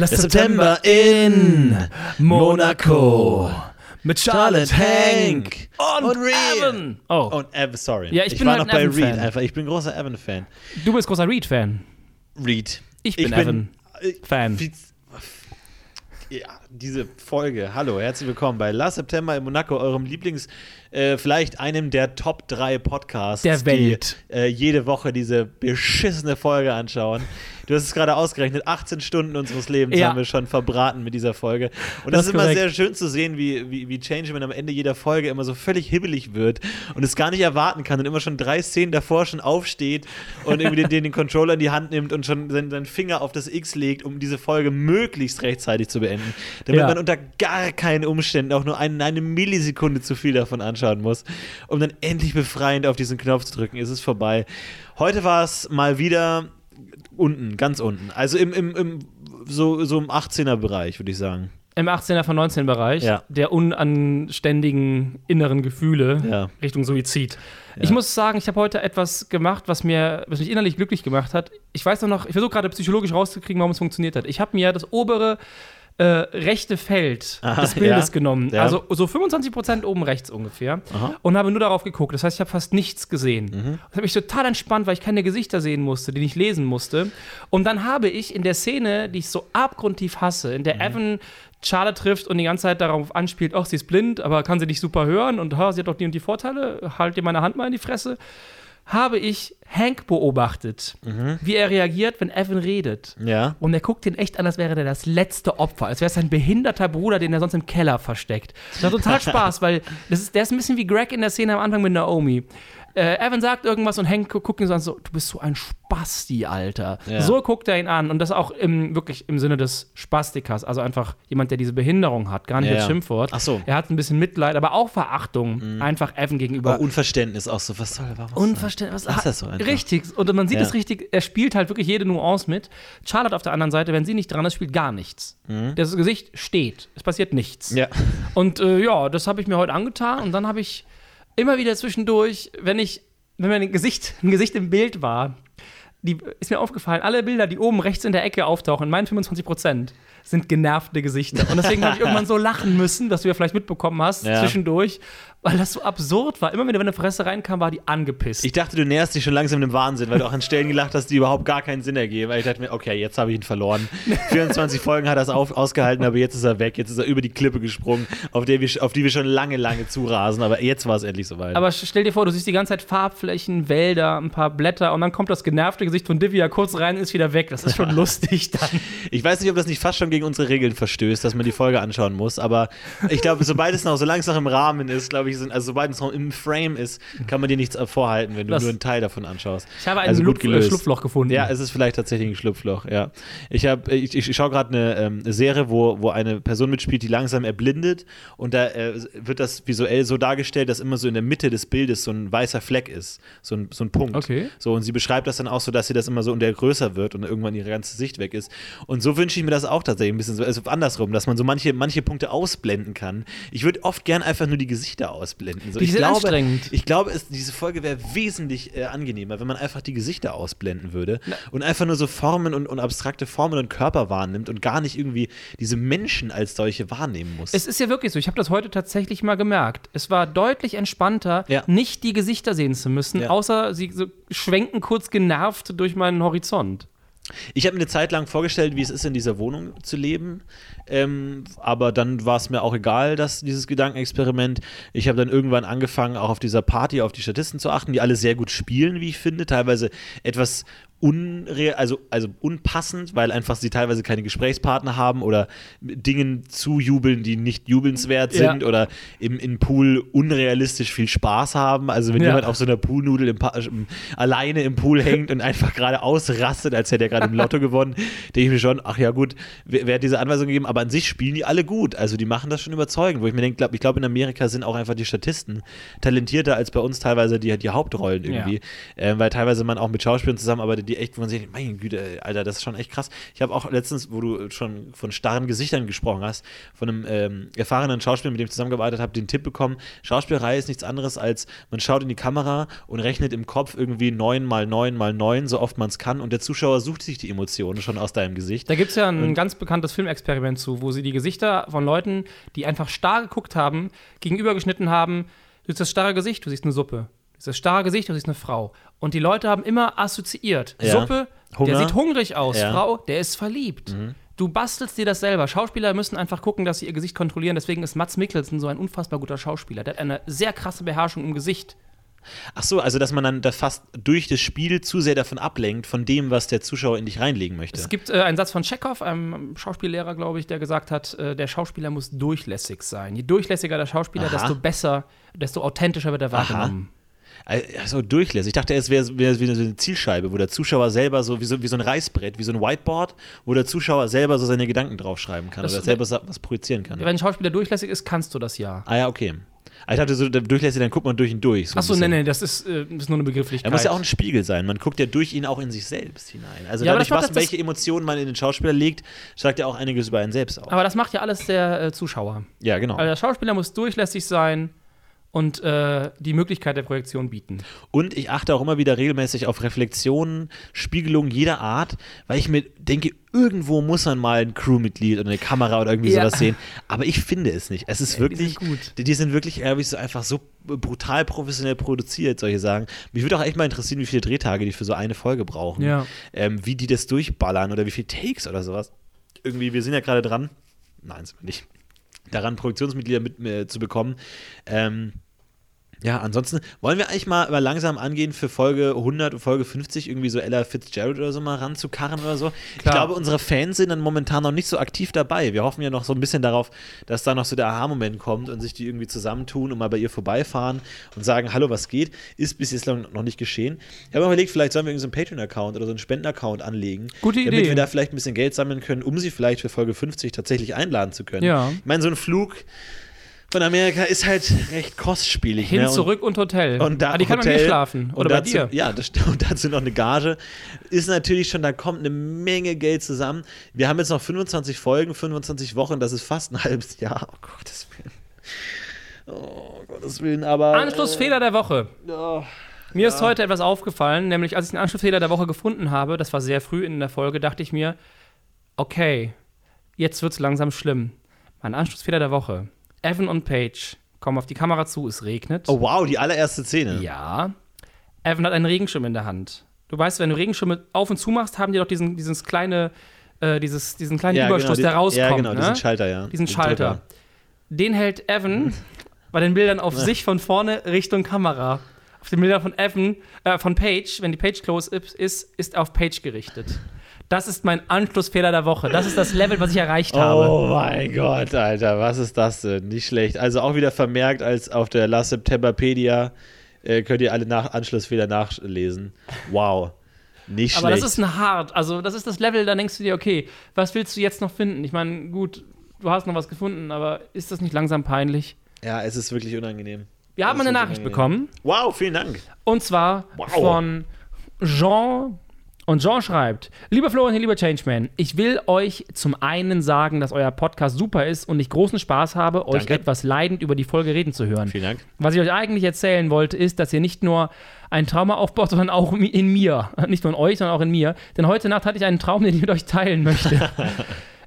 Last September in Monaco. Mit Charlotte, Hank und, und Reed. Evan. Oh, Und Evan, sorry. Ja, ich bin war halt noch bei Evan-Fan. Reed einfach. Ich bin großer Evan-Fan. du bist großer Reed-Fan. Reed. Ich bin Evan. äh, Fan. wie- Ja, diese Folge. Hallo, herzlich willkommen bei Last September in Monaco, eurem Lieblings, äh, vielleicht einem der Top 3 Podcasts, Der Welt. die äh, jede Woche diese beschissene Folge anschauen. Du hast es gerade ausgerechnet, 18 Stunden unseres Lebens Ja. haben wir schon verbraten mit dieser Folge. Und Das das, ist ist immer korrekt. sehr schön zu sehen, wie, wie, wie Changeman am Ende jeder Folge immer so völlig hibbelig wird und es gar nicht erwarten kann und immer schon drei Szenen davor schon aufsteht und irgendwie den, den Controller in die Hand nimmt und schon seinen, seinen Finger auf das X legt, um diese Folge möglichst rechtzeitig zu beenden. Damit Ja. man unter gar keinen Umständen auch nur eine, eine Millisekunde zu viel davon anschauen muss, um dann endlich befreiend auf diesen Knopf zu drücken. Es ist vorbei. Heute war es mal wieder unten, ganz unten. Also im, im, im so, so im 18er-Bereich, würde ich sagen. Im 18er von 19 Bereich Ja. der unanständigen inneren Gefühle Ja. Richtung Suizid. Ich muss sagen, ich habe heute etwas gemacht, was mir, was mich innerlich glücklich gemacht hat. Ich weiß noch, ich versuche gerade psychologisch rauszukriegen, warum es funktioniert hat. Ich habe mir das obere äh, rechte Feld Aha, des Bildes ja. genommen, Ja. also so 25% oben rechts ungefähr, Aha. und habe nur darauf geguckt. Das heißt, ich habe fast nichts gesehen. Mhm. Das hat mich total entspannt, weil ich keine Gesichter sehen musste, die ich lesen musste. Und dann habe ich in der Szene, die ich so abgrundtief hasse, in der Mhm. Evan Charlotte trifft und die ganze Zeit darauf anspielt, ach, sie ist blind, aber kann sie nicht super hören und ha, sie hat doch die und die Vorteile, halt dir meine Hand mal in die Fresse, habe ich Hank beobachtet, Mhm. wie er reagiert, wenn Evan redet. Ja. Und er guckt ihn echt an, als wäre der das letzte Opfer, als wäre es ein behinderter Bruder, den er sonst im Keller versteckt. Das hat total Spaß, weil das ist, der ist ein bisschen wie Greg in der Szene am Anfang mit Naomi. Äh, Evan sagt irgendwas und Hank gu- guckt ihn so an, so, du bist so ein Spasti, Alter. Ja. So guckt er ihn an und das auch im, wirklich im Sinne des Spastikers, also einfach jemand, der diese Behinderung hat, gar nicht Ja, als. Schimpfwort. Ach so. Mhm. Er hat ein bisschen Mitleid, aber auch Verachtung, einfach Evan gegenüber. Aber Unverständnis auch so. Was soll warum Unverständlich. Lass das so einfach. Richtig. Und man sieht Ja. es richtig, er spielt halt wirklich jede Nuance mit. Charlotte auf der anderen Seite, wenn sie nicht dran ist, spielt gar nichts. Das Gesicht steht. Es passiert nichts. Mhm. Ja. Und äh, ja, das habe ich mir heute angetan und dann habe ich immer wieder zwischendurch, wenn ich, wenn mir ein Gesicht, ein Gesicht im Bild war, die, ist mir aufgefallen, alle Bilder, die oben rechts in der Ecke auftauchen, in meinen 25 Prozent, sind genervte Gesichter. Und deswegen habe ich irgendwann so lachen müssen, dass du ja vielleicht mitbekommen hast, Ja. zwischendurch, weil das so absurd war. Immer wenn eine Fresse reinkam, war die angepisst. Ich dachte, du näherst dich schon langsam dem Wahnsinn, weil du auch an Stellen gelacht hast, die überhaupt gar keinen Sinn ergeben. Weil ich dachte mir, okay, jetzt habe ich ihn verloren. 24 Folgen hat er es ausgehalten, aber jetzt ist er weg. Jetzt ist er über die Klippe gesprungen, auf, der wir, auf die wir schon lange, lange zurasen. Aber jetzt war es endlich soweit. Aber stell dir vor, du siehst die ganze Zeit Farbflächen, Wälder, ein paar Blätter und dann kommt das genervte Gesicht von Divya kurz rein und ist wieder weg. Das ist schon lustig dann. Ich weiß nicht, ob das nicht fast schon gegen unsere Regeln verstößt, dass man die Folge anschauen muss, aber ich glaube, sobald es noch, solange es noch im Rahmen ist, glaube ich, sind, also sobald es noch im Frame ist, kann man dir nichts vorhalten, wenn du Das- nur einen Teil davon anschaust. Ich habe ein Also Lupf, äh. Schlupfloch gefunden. Ja, es ist vielleicht tatsächlich ein Schlupfloch, ja. Ich, hab, ich, ich schaue gerade eine, ähm, Serie, wo, wo eine Person mitspielt, die langsam erblindet und da äh, wird das visuell so dargestellt, dass immer so in der Mitte des Bildes so ein weißer Fleck ist, so ein, so ein Punkt. Okay. So, und sie beschreibt das dann auch so, dass sie das immer so und der größer wird und irgendwann ihre ganze Sicht weg ist. Und so wünsche ich mir das auch tatsächlich ein bisschen so, also andersrum, dass man so manche, manche Punkte ausblenden kann. Ich würde oft gern einfach nur die Gesichter ausblenden. So, Die ich sind glaube, anstrengend. ich glaube, es, diese Folge wäre wesentlich äh, angenehmer, wenn man einfach die Gesichter ausblenden würde und einfach nur so Formen und, und abstrakte Formen und Körper wahrnimmt und gar nicht irgendwie diese Menschen als solche wahrnehmen muss. Es ist ja wirklich so, ich habe das heute tatsächlich mal gemerkt. Es war deutlich entspannter, Ja. nicht die Gesichter sehen zu müssen, Ja. außer sie so schwenken kurz genervt durch meinen Horizont. Ich habe mir eine Zeit lang vorgestellt, wie es ist, in dieser Wohnung zu leben. Ähm, aber dann war es mir auch egal, dass dieses Gedankenexperiment. Ich habe dann irgendwann angefangen, auch auf dieser Party auf die Statisten zu achten, die alle sehr gut spielen, wie ich finde. Teilweise etwas unreal, also, also unpassend, weil einfach sie teilweise keine Gesprächspartner haben oder Dingen zujubeln, die nicht jubelnswert Ja. sind oder im, im Pool unrealistisch viel Spaß haben. Also wenn Ja. jemand auf so einer Poolnudel im Pa- im, alleine im Pool hängt und einfach gerade ausrastet, als hätte er gerade im Lotto gewonnen, denke ich mir schon, ach ja gut, wer, wer hat diese Anweisung gegeben? Aber an sich spielen die alle gut. Also die machen das schon überzeugend, wo ich mir denke, glaub, ich glaube in Amerika sind auch einfach die Statisten talentierter als bei uns teilweise die, die Hauptrollen irgendwie. Ähm, weil teilweise man auch mit Schauspielern zusammenarbeitet, die echt, wo man sich, meine Güte, Alter, das ist schon echt krass. Ich habe auch letztens, wo du schon von starren Gesichtern gesprochen hast, von einem ähm, erfahrenen Schauspieler, mit dem ich zusammengearbeitet habe, den Tipp bekommen, Schauspielerei ist nichts anderes als, man schaut in die Kamera und rechnet im Kopf irgendwie 9 mal 9 mal 9, so oft man es kann und der Zuschauer sucht sich die Emotionen schon aus deinem Gesicht. Da gibt es ja ein und ganz bekanntes Filmexperiment zu, wo sie die Gesichter von Leuten, die einfach starr geguckt haben, gegenübergeschnitten haben, du siehst das starre Gesicht, du siehst eine Suppe. Dieses starre Gesicht, du siehst eine Frau. Und die Leute haben immer assoziiert. Ja. Suppe, Hunger. der sieht hungrig aus. Ja. Frau, der ist verliebt. Du bastelst dir das selber. Schauspieler müssen einfach gucken, dass sie ihr Gesicht kontrollieren. Deswegen ist Mats Mikkelsen so ein unfassbar guter Schauspieler. Der hat eine sehr krasse Beherrschung im Gesicht. Ach so, also dass man dann da fast durch das Spiel zu sehr davon ablenkt, von dem, was der Zuschauer in dich reinlegen möchte. Es gibt äh, einen Satz von Chekhov, einem Schauspiellehrer, glaube ich, der gesagt hat, äh, der Schauspieler muss durchlässig sein. Je durchlässiger der Schauspieler, Aha. desto besser, desto authentischer wird er wahrgenommen. Also durchlässig. Ich dachte, es wäre wär wie so eine Zielscheibe, wo der Zuschauer selber so wie, so, wie so ein Reißbrett, wie so ein Whiteboard, wo der Zuschauer selber so seine Gedanken draufschreiben kann Das- oder selber was projizieren kann. Wenn ein Schauspieler durchlässig ist, kannst du das ja. Ah ja, okay. Ah, Ich dachte, so der durchlässig, dann guckt man durch ihn durch. So Achso, nee, nee, das ist, äh, ist nur eine Begrifflichkeit. Er muss ja auch ein Spiegel sein. Man guckt ja durch ihn auch in sich selbst hinein. Also Ja, dadurch, macht was, welche Emotionen man in den Schauspieler legt, sagt ja auch einiges über einen selbst aus. Aber das macht ja alles der äh, Zuschauer. ja, genau. Also der Schauspieler muss durchlässig sein und äh, die Möglichkeit der Projektion bieten. Und ich achte auch immer wieder regelmäßig auf Reflexionen, Spiegelungen jeder Art, weil ich mir denke, irgendwo muss man mal ein Crewmitglied oder eine Kamera oder irgendwie Ja. sowas sehen. Aber ich finde es nicht. Es ist Ja, die wirklich, sind gut. Die, die sind wirklich ehrlich so einfach so brutal professionell produziert, solche Sagen. Mich würde auch echt mal interessieren, wie viele Drehtage die für so eine Folge brauchen. Ja. Ähm, wie die das durchballern oder wie viele Takes oder sowas. Irgendwie, wir sind ja gerade dran. Nein, sind wir nicht. Daran, Produktionsmitglieder mit, äh, zu bekommen. Ähm, ja, ansonsten wollen wir eigentlich mal, mal langsam angehen für Folge 100 und Folge 50 irgendwie so Ella Fitzgerald oder so mal ranzukarren oder so. Ich Klar. glaube, unsere Fans sind dann momentan noch nicht so aktiv dabei. Wir hoffen ja noch so ein bisschen darauf, dass da noch so der Aha-Moment kommt und sich die irgendwie zusammentun und mal bei ihr vorbeifahren und sagen, hallo, was geht? Ist bis jetzt noch noch nicht geschehen. Ich habe mir überlegt, vielleicht sollen wir irgendwie so einen Patreon-Account oder so einen Spenden-Account anlegen. Gute Damit Idee. wir da vielleicht ein bisschen Geld sammeln können, um sie vielleicht für Folge 50 tatsächlich einladen zu können. Ja. Ich meine, so ein Flug von Amerika ist halt recht kostspielig. Hin, ne? Und- zurück und Hotel. und da ah, die kann man Hotel hier schlafen. Oder bei dazu, dir. Ja, das. Und dazu noch eine Gage. Ist natürlich schon, da kommt eine Menge Geld zusammen. Wir haben jetzt noch 25 Folgen, 25 Wochen, das ist fast ein halbes Jahr. Oh Gottes Willen. Oh Gottes Willen, aber. Anschlussfehler der Woche. Äh, oh, Mir ist heute etwas aufgefallen, nämlich als ich den Anschlussfehler der Woche gefunden habe, das war sehr früh in der Folge, dachte ich mir, okay, jetzt wird's langsam schlimm. Mein Anschlussfehler der Woche. Evan und Paige kommen auf die Kamera zu, es regnet. oh wow, die allererste Szene. Ja. Evan hat einen Regenschirm in der Hand. Du weißt, wenn du Regenschirme auf und zu machst, haben die doch diesen, dieses kleine, äh, dieses, diesen kleinen Ja, Überstoß, genau, der rauskommt. Ja, genau, ne? diesen Schalter, ja. diesen Den Schalter. Drücker. Den hält Evan bei den Bildern auf sich von vorne Richtung Kamera. Auf den Bildern von Evan, äh, von Page, wenn die Page close ist, ist, ist auf Page gerichtet. Das ist mein Anschlussfehler der Woche. Das ist das Level, was ich erreicht habe. Oh mein Gott, Alter, was ist das denn? Nicht schlecht. Also auch wieder vermerkt als auf der Last Septemberpedia äh, könnt ihr alle nach Anschlussfehler nachlesen. Wow. Nicht Aber schlecht. das ist ein hart. Also, das ist das Level, da denkst du dir, okay, was willst du jetzt noch finden? Ich meine, gut, du hast noch was gefunden, aber ist das nicht langsam peinlich? ja, es ist wirklich unangenehm. Wir haben eine Nachricht unangenehm. bekommen. Wow, vielen Dank. Und zwar Wow. von Jean. Und Jean schreibt: Lieber Florian, lieber Changeman, ich will euch zum einen sagen, dass euer Podcast super ist und ich großen Spaß habe, euch Danke. etwas leidend über die Folge reden zu hören. Vielen Dank. Was ich euch eigentlich erzählen wollte, ist, dass ihr nicht nur ein Trauma aufbaut, sondern auch in mir. Nicht nur in euch, sondern auch in mir. Denn heute Nacht hatte ich einen Traum, den ich mit euch teilen möchte.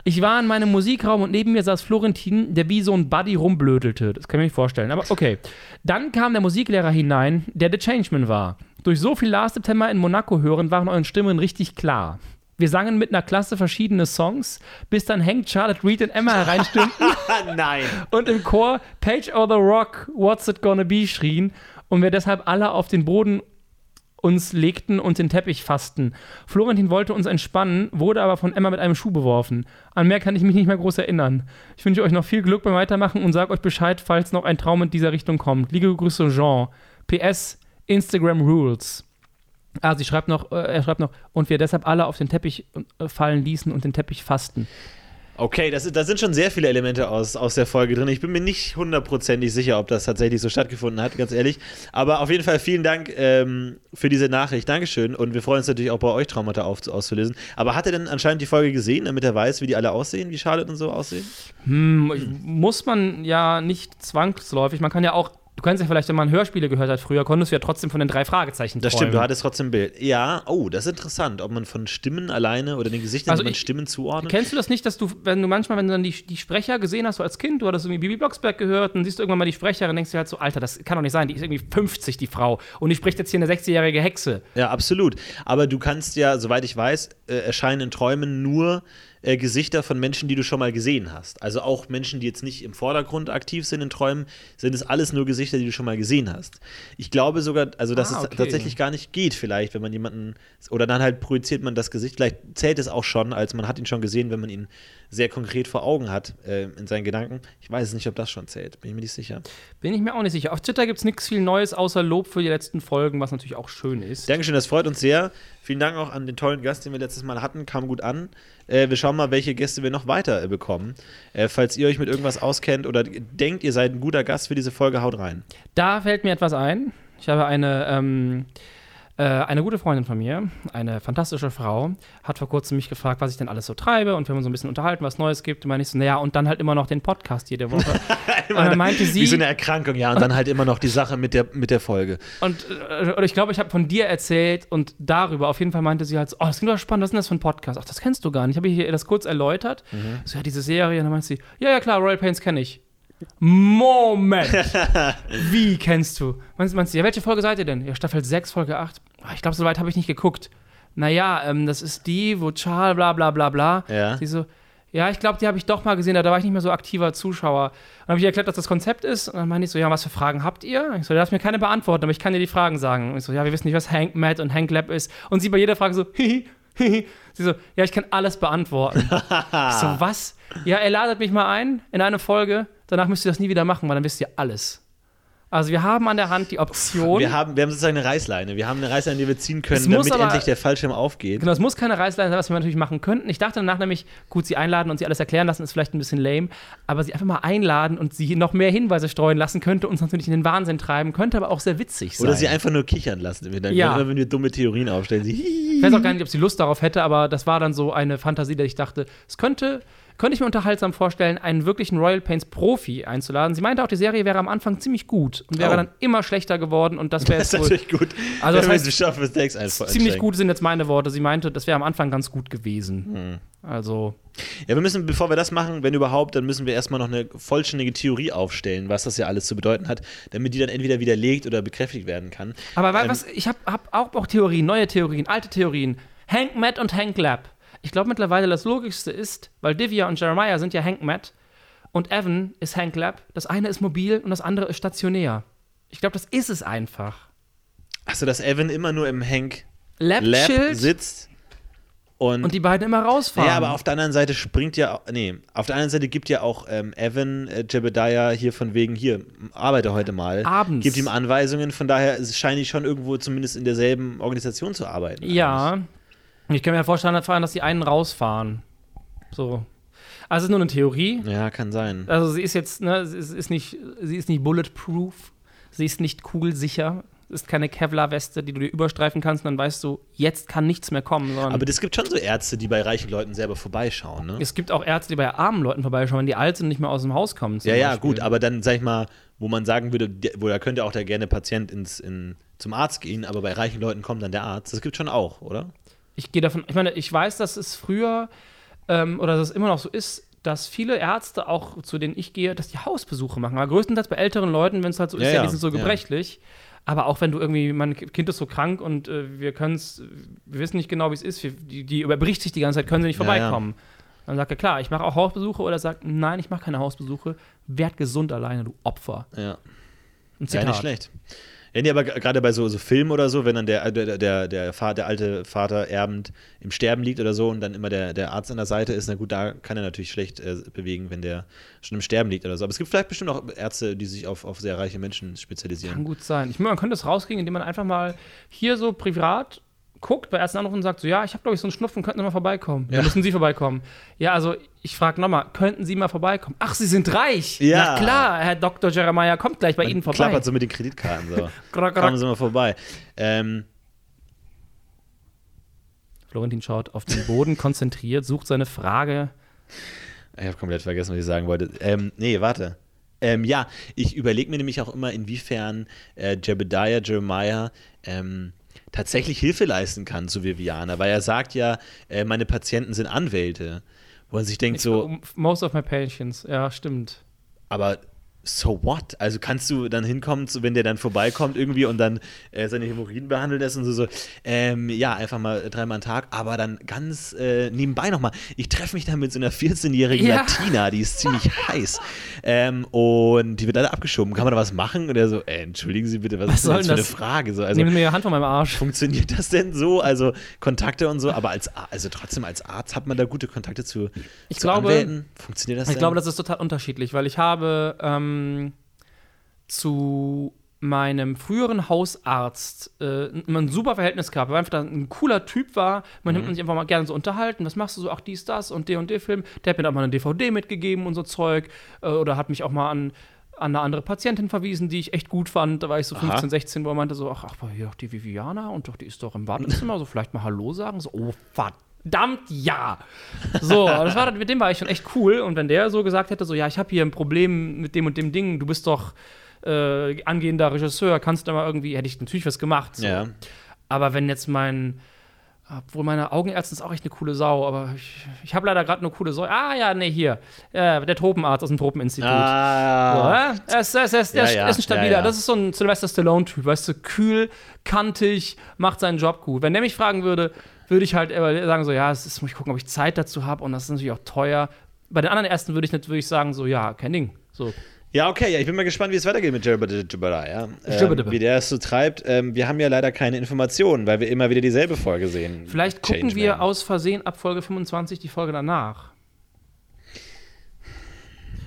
Ich war in meinem Musikraum und neben mir saß Florentin, der wie so ein Buddy rumblödelte. Das kann ich mir nicht vorstellen. Aber okay. Dann kam der Musiklehrer hinein, der The Changeman war. Durch so viel Last September in Monaco hören waren euren Stimmen richtig klar. Wir sangen mit einer Klasse verschiedene Songs, bis dann Hank, Charlotte, Reed und Emma hereinstimmten Ah, nein. und im Chor Page or the Rock, What's It Gonna Be schrien und wir deshalb alle auf den Boden uns legten und den Teppich fassten. Florentin wollte uns entspannen, wurde aber von Emma mit einem Schuh beworfen. An mehr kann ich mich nicht mehr groß erinnern. Ich wünsche euch noch viel Glück beim Weitermachen und sag euch Bescheid, falls noch ein Traum in dieser Richtung kommt. Liebe Grüße, Jean. PS, Instagram Rules. Ah, sie schreibt noch, äh, er schreibt noch, und wir deshalb alle auf den Teppich äh, fallen ließen und den Teppich fassten. Okay, das, da sind schon sehr viele Elemente aus, aus der Folge drin. Ich bin mir nicht hundertprozentig sicher, ob das tatsächlich so stattgefunden hat, ganz ehrlich. Aber auf jeden Fall vielen Dank ähm, für diese Nachricht. Dankeschön. Und wir freuen uns natürlich auch bei euch Traumata auf, auszulösen. Aber hat er denn anscheinend die Folge gesehen, damit er weiß, wie die alle aussehen, wie Charlotte und so aussehen? Hm, muss man ja nicht zwangsläufig. Man kann ja auch Du kannst ja vielleicht, wenn man Hörspiele gehört hat früher, konntest du ja trotzdem von den drei Fragezeichen Das träumen. stimmt, du hattest trotzdem ein Bild. Ja, oh, das ist interessant, ob man von Stimmen alleine oder den Gesichtern Also ich- Stimmen zuordnet. Kennst du das nicht, dass du, wenn du manchmal, wenn du dann die, die Sprecher gesehen hast, so als Kind, du hattest irgendwie Bibi Blocksberg gehört, dann siehst du irgendwann mal die Sprecherin, denkst dir halt so, Alter, das kann doch nicht sein, die ist irgendwie 50, die Frau. Und die spricht jetzt hier eine 60-jährige Hexe. Ja, absolut. Aber du kannst ja, soweit ich weiß, äh, erscheinen in Träumen nur äh, Gesichter von Menschen, die du schon mal gesehen hast. Also auch Menschen, die jetzt nicht im Vordergrund aktiv sind in Träumen, sind es alles nur Gesichter, die du schon mal gesehen hast. Ich glaube sogar, also dass Ah, es okay. tatsächlich gar nicht geht, vielleicht, wenn man jemanden, oder dann halt projiziert man das Gesicht, vielleicht zählt es auch schon, als man hat ihn schon gesehen, wenn man ihn sehr konkret vor Augen hat äh, in seinen Gedanken. Ich weiß es nicht, ob das schon zählt, bin ich mir nicht sicher. Bin ich mir auch nicht sicher. Auf Twitter gibt es nichts viel Neues außer Lob für die letzten Folgen, was natürlich auch schön ist. Dankeschön, das freut uns sehr. Vielen Dank auch an den tollen Gast, den wir letztes Mal hatten. Kam gut an. Äh, wir schauen mal, welche Gäste wir noch weiter äh, bekommen. Äh, falls ihr euch mit irgendwas auskennt oder denkt, ihr seid ein guter Gast für diese Folge, haut rein. Da fällt mir etwas ein. Ich habe eine, ähm, äh, eine gute Freundin von mir, eine fantastische Frau, hat vor kurzem mich gefragt, was ich denn alles so treibe und wir haben uns so ein bisschen unterhalten, was Neues gibt. Und meine ich so, naja, und dann halt immer noch den Podcast jede Woche. und dann meinte sie, Wie so eine Erkrankung, ja. Und dann halt immer noch die Sache mit der, mit der Folge. und äh, oder ich glaube, ich habe von dir erzählt und darüber. Auf jeden Fall meinte sie halt so, oh, das klingt doch spannend, was ist denn das für ein Podcast? Ach, das kennst du gar nicht. Ich habe ihr das kurz erläutert. So, ja, diese Serie. Und dann meinte sie, ja, ja, klar, Royal Pains kenne ich. Moment! Wie kennst du? Meinst, meinst du, ja, welche Folge seid ihr denn? Ja, Staffel 6, Folge 8. Ah, Ich glaube, so weit habe ich nicht geguckt. Naja, ähm, das ist die, wo Charles bla bla bla bla. Ja. Sie so, ja, ich glaube, die habe ich doch mal gesehen, da war ich nicht mehr so aktiver Zuschauer. Dann habe ich ihr erklärt, was das Konzept ist. Und dann meinte ich so, ja, was für Fragen habt ihr? Ich so, darfst mir keine beantworten, aber ich kann dir die Fragen sagen. Und ich so, ja, wir wissen nicht, was Hank Matt und Hank Lab ist. Und sie bei jeder Frage so, hihi, hihi. Sie so, ja, ich kann alles beantworten. ich so, was? Ja, er ladet mich mal ein in eine Folge, danach müsst ihr das nie wieder machen, weil dann wisst ihr alles. Also wir haben an der Hand die Option. Wir haben, wir haben sozusagen eine Reißleine. Wir haben eine Reißleine, die wir ziehen können, damit aber- endlich der Fallschirm aufgeht. Genau, es muss keine Reißleine sein, was wir natürlich machen könnten. Ich dachte danach nämlich, gut, sie einladen und sie alles erklären lassen, ist vielleicht ein bisschen lame, aber sie einfach mal einladen und sie noch mehr Hinweise streuen lassen, könnte uns natürlich in den Wahnsinn treiben, könnte aber auch sehr witzig sein. Oder sie einfach nur kichern lassen. im Hintergrund. Ja. Immer wenn wir dumme Theorien aufstellen. Sie, ich weiß auch gar nicht, ob sie Lust darauf hätte, aber das war dann so eine Fantasie, dass ich dachte, es könnte, könnte ich mir unterhaltsam vorstellen, einen wirklichen Royal Pains Profi einzuladen. Sie meinte auch, die Serie wäre am Anfang ziemlich gut und wäre Oh. dann immer schlechter geworden und das wäre das ist jetzt wohl natürlich gut. Also das heißt, schaffen, einfach ziemlich gut sind jetzt meine Worte. Sie meinte, das wäre am Anfang ganz gut gewesen. Hm. Also Ja, wir müssen, bevor wir das machen, wenn überhaupt, dann müssen wir erstmal noch eine vollständige Theorie aufstellen, was das ja alles zu bedeuten hat, damit die dann entweder widerlegt oder bekräftigt werden kann. Aber Ähm, was, ich habe hab auch, auch Theorien, neue Theorien, alte Theorien. Hank Matt und Hank Lab. Ich glaube mittlerweile das Logischste ist, weil Divya und Jeremiah sind ja Hank Matt und Evan ist Hank Lab. Das eine ist mobil und das andere ist stationär. Ich glaube, das ist es einfach. Achso, dass Evan immer nur im Hank Lab Lab-Schild sitzt und, und die beiden immer rausfahren. ja, aber auf der anderen Seite springt ja, nee, auf der anderen Seite gibt ja auch ähm, Evan äh, Jebediah hier von wegen, hier, arbeite heute mal. Abends. Gibt ihm Anweisungen, von daher scheinen die schon irgendwo zumindest in derselben Organisation zu arbeiten. ja. Ich kann mir vorstellen, dass die einen rausfahren. So. Also es ist nur eine Theorie. Ja, kann sein. Also sie ist jetzt, ne, sie ist, nicht, sie ist nicht bulletproof, sie ist nicht kugelsicher, es ist keine Kevlar-Weste, die du dir überstreifen kannst und dann weißt du, jetzt kann nichts mehr kommen, Aber es gibt schon so Ärzte, die bei reichen Leuten selber vorbeischauen, ne? es gibt auch Ärzte, die bei armen Leuten vorbeischauen, wenn die alt sind und nicht mehr aus dem Haus kommen. Ja, ja, Beispiel. gut, aber dann sag ich mal, wo man sagen würde, wo da könnte auch der gerne Patient ins, in, zum Arzt gehen, aber bei reichen Leuten kommt dann der Arzt. Das gibt schon auch, oder? Ich gehe davon, ich meine, ich weiß, dass es früher ähm, oder dass es immer noch so ist, dass viele Ärzte, auch zu denen ich gehe, dass die Hausbesuche machen. Aber größtenteils bei älteren Leuten, wenn es halt so ist, Ja, ja, ja, die sind so ja. gebrechlich. Aber auch wenn du irgendwie, mein Kind ist so krank und äh, wir können es, wir wissen nicht genau, wie es ist, wir, die, die überbricht sich die ganze Zeit, können sie nicht Ja, ja. vorbeikommen. Dann sagt er, klar, ich mache auch Hausbesuche oder sagt, nein, ich mache keine Hausbesuche, werd gesund alleine, du Opfer. Ja. Ein Ja, nicht schlecht. Ja, nee, aber gerade bei so, so Filmen oder so, wenn dann der, der, der, der, Vater, der alte Vater erbend im Sterben liegt oder so und dann immer der, der Arzt an der Seite ist, na gut, da kann er natürlich schlecht äh, bewegen, wenn der schon im Sterben liegt oder so. Aber es gibt vielleicht bestimmt auch Ärzte, die sich auf, auf sehr reiche Menschen Kann spezialisieren. gut sein. Ich meine, man könnte es rauskriegen, indem man einfach mal hier so privat guckt bei ersten Anruf und sagt so, ja, ich habe glaube ich so einen Schnupfen, könnten Sie mal vorbeikommen? Ja. Dann müssen Sie vorbeikommen. Ja, also ich frage nochmal, könnten Sie mal vorbeikommen? Ach, Sie sind reich. Ja. Na klar, Herr Dr. Jeremiah kommt gleich bei Man Ihnen vorbei. klappert so mit den Kreditkarten so. Kommen Sie mal vorbei. Ähm, Florentin schaut auf den Boden, konzentriert, sucht seine Frage. ich habe komplett vergessen, was ich sagen wollte. Ähm, nee, warte. Ähm, ja, ich überlege mir nämlich auch immer, inwiefern äh, Jebediah Jeremiah ähm, tatsächlich Hilfe leisten kann zu Viviana, weil er sagt ja, äh, meine Patienten sind Anwälte. Wo man sich denkt so, Most of my patients, ja, stimmt. aber so what? Also kannst du dann hinkommen, wenn der dann vorbeikommt irgendwie und dann äh, seine Hämorrhoiden behandeln lässt und so, so ähm, ja, einfach mal dreimal am Tag, aber dann ganz äh, nebenbei nochmal, ich treffe mich dann mit so einer 14-jährigen Ja. Latina, die ist ziemlich heiß ähm, und die wird leider abgeschoben. Kann man da was machen? Und er so, äh, entschuldigen Sie bitte, was, Was ist denn das für eine? Frage? So, also, Nehmen Sie mir Ihre Hand von meinem Arsch. Funktioniert das denn so? Also Kontakte und so, aber als also trotzdem als Arzt hat man da gute Kontakte zu, Ich zu glaube- Anwälten? Funktioniert das Ich denn? glaube, das ist total unterschiedlich, weil ich habe ähm, zu meinem früheren Hausarzt äh, immer ein super Verhältnis gehabt, weil einfach ein cooler Typ war. Man Mhm. hat sich einfach mal gerne so unterhalten. Was machst du so? Ach, dies, das und der und der Film. Der hat mir dann mal eine DVD mitgegeben und so Zeug. Äh, oder hat mich auch mal an, an eine andere Patientin verwiesen, die ich echt gut fand. Da war ich so Aha. 15, 16, wo er meinte so, ach, ach, hier doch die Viviana und doch, die ist doch im Wartezimmer, so vielleicht mal Hallo sagen. So, oh, verdammt, ja. So, das war, mit dem war ich schon echt cool. Und wenn der so gesagt hätte, so, ja, ich habe hier ein Problem mit dem und dem Ding, du bist doch äh, angehender Regisseur, kannst du mal irgendwie, hätte ich natürlich was gemacht. So. Ja. Aber wenn jetzt mein, obwohl meine Augenärztin ist auch echt eine coole Sau, aber ich, ich habe leider gerade eine coole Sau. Ah ja, nee, hier, äh, der Tropenarzt aus dem Tropeninstitut. Ah. So, äh? ist, ist, er ist, Ja, der ja, ist ein stabiler. ja, ja. Das ist so ein Sylvester Stallone-Typ, weißt du, kühl, kantig, macht seinen Job gut. Wenn der mich fragen würde, würde ich halt sagen, so, ja, es ist, muss ich gucken, ob ich Zeit dazu habe und das ist natürlich auch teuer. Bei den anderen ersten würde ich natürlich sagen, so, ja, kein Ding. So. Ja, okay, ja, ich bin mal gespannt, wie es weitergeht mit Jabba Jabba, ja. Ähm, wie der es so treibt. Ähm, wir haben ja leider keine Informationen, weil wir immer wieder dieselbe Folge sehen. Vielleicht gucken Changeman. wir aus Versehen ab Folge 25 die Folge danach.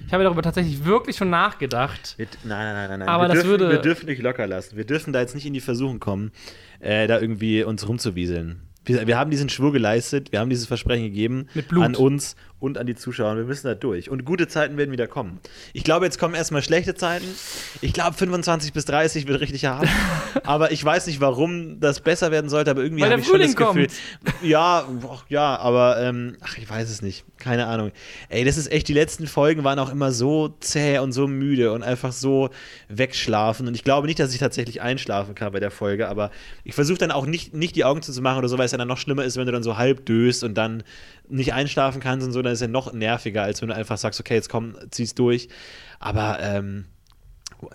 Ich habe darüber tatsächlich wirklich schon nachgedacht. Wir, nein, nein, nein, nein, nein. Aber wir das dürfen, würde- Wir dürfen nicht locker lassen. Wir dürfen da jetzt nicht in die Versuchung kommen, äh, da irgendwie uns rumzuwieseln. Wir, wir haben diesen Schwur geleistet, wir haben dieses Versprechen gegeben an uns und an die Zuschauer. Wir müssen da durch. Und gute Zeiten werden wieder kommen. Ich glaube, jetzt kommen erstmal schlechte Zeiten. Ich glaube, 25 bis 30 wird richtig hart. aber ich weiß nicht, warum das besser werden sollte, aber irgendwie habe ich schon das Gefühl. Ja, ach, ja, aber ähm, ach, ich weiß es nicht. Keine Ahnung. Ey, das ist echt, die letzten Folgen waren auch immer so zäh und so müde und einfach so wegschlafen. Und ich glaube nicht, dass ich tatsächlich einschlafen kann bei der Folge, aber ich versuche dann auch nicht, nicht die Augen zuzumachen oder so, weil es ja dann noch schlimmer ist, wenn du dann so halb döst und dann nicht einschlafen kannst und so, dann ist ja noch nerviger, als wenn du einfach sagst, okay, jetzt komm, zieh's durch. Aber ähm,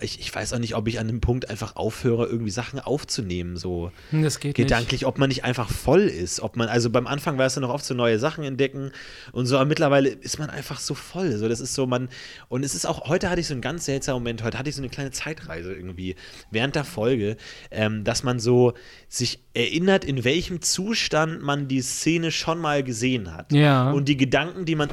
ich, ich weiß auch nicht, ob ich an dem Punkt einfach aufhöre, irgendwie Sachen aufzunehmen, so Hm, Das geht gedanklich, ob man nicht einfach voll ist, ob man, also beim Anfang war es ja noch oft so neue Sachen entdecken und so, aber mittlerweile ist man einfach so voll, so, das ist so, man, und es ist auch, heute hatte ich so einen ganz seltsamen Moment, heute hatte ich so eine kleine Zeitreise irgendwie, während der Folge, ähm, dass man so sich erinnert, in welchem Zustand man die Szene schon mal gesehen hat. Ja. Und die Gedanken, die man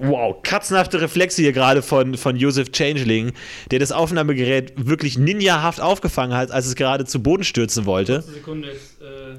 Wow, katzenhafte Reflexe hier gerade von, von Joseph Changeling, der das Aufnahmegerät wirklich ninjahaft aufgefangen hat, als es gerade zu Boden stürzen wollte. Sekunde, jetzt, äh,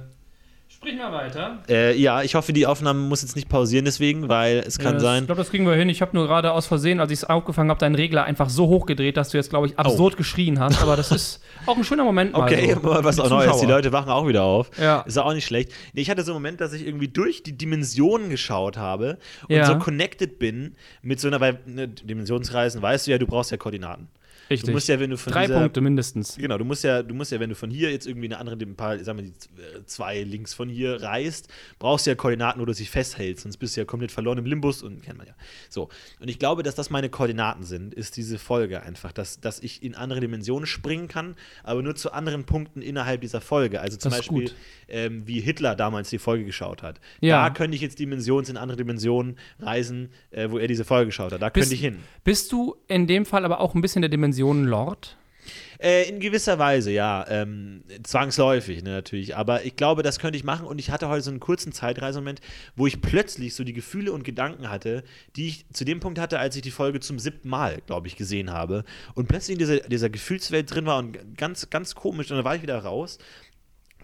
sprich mal weiter. Äh, ja, ich hoffe, die Aufnahme muss jetzt nicht pausieren deswegen, weil es kann Ja, sein. Ich glaube, das kriegen wir hin. Ich habe nur gerade aus Versehen, als ich es aufgefangen habe, deinen Regler einfach so hochgedreht, dass du jetzt, glaube ich, absurd geschrien hast. Aber das ist auch ein schöner Moment mal. Okay, so. was auch die Neues. Die. Leute wachen auch wieder auf. Ja. Ist auch nicht schlecht. Nee, ich hatte so einen Moment, dass ich irgendwie durch die Dimensionen geschaut habe und Ja. so connected bin mit so einer, weil ne, Dimensionsreisen, weißt du ja, du brauchst ja Koordinaten. Richtig. Du musst ja, wenn du von Drei dieser, Punkte mindestens. Genau, du musst ja, du musst ja, wenn du von hier jetzt irgendwie eine andere, ein paar, sagen wir, die äh, zwei links von hier reist, brauchst du ja Koordinaten, wo du dich festhältst, sonst bist du ja komplett verloren im Limbus und kennt man ja. So. Und ich glaube, dass das meine Koordinaten sind, ist diese Folge einfach, dass, dass ich in andere Dimensionen springen kann, aber nur zu anderen Punkten innerhalb dieser Folge. Also zum Beispiel, ähm, wie Hitler damals die Folge geschaut hat. Ja. Da könnte ich jetzt Dimensions in andere Dimensionen reisen, äh, wo er diese Folge geschaut hat. Da Bist- könnte ich hin. Bist du in dem Fall aber auch ein bisschen der Dimensionen-Lord? Äh, in gewisser Weise, ja. Ähm, zwangsläufig, ne, natürlich. Aber ich glaube, das könnte ich machen. Und ich hatte heute so einen kurzen Zeitreisemoment, wo ich plötzlich so die Gefühle und Gedanken hatte, die ich zu dem Punkt hatte, als ich die Folge zum siebten Mal, glaube ich, gesehen habe. Und plötzlich in dieser, dieser Gefühlswelt drin war und ganz, ganz komisch. Und dann war ich wieder raus.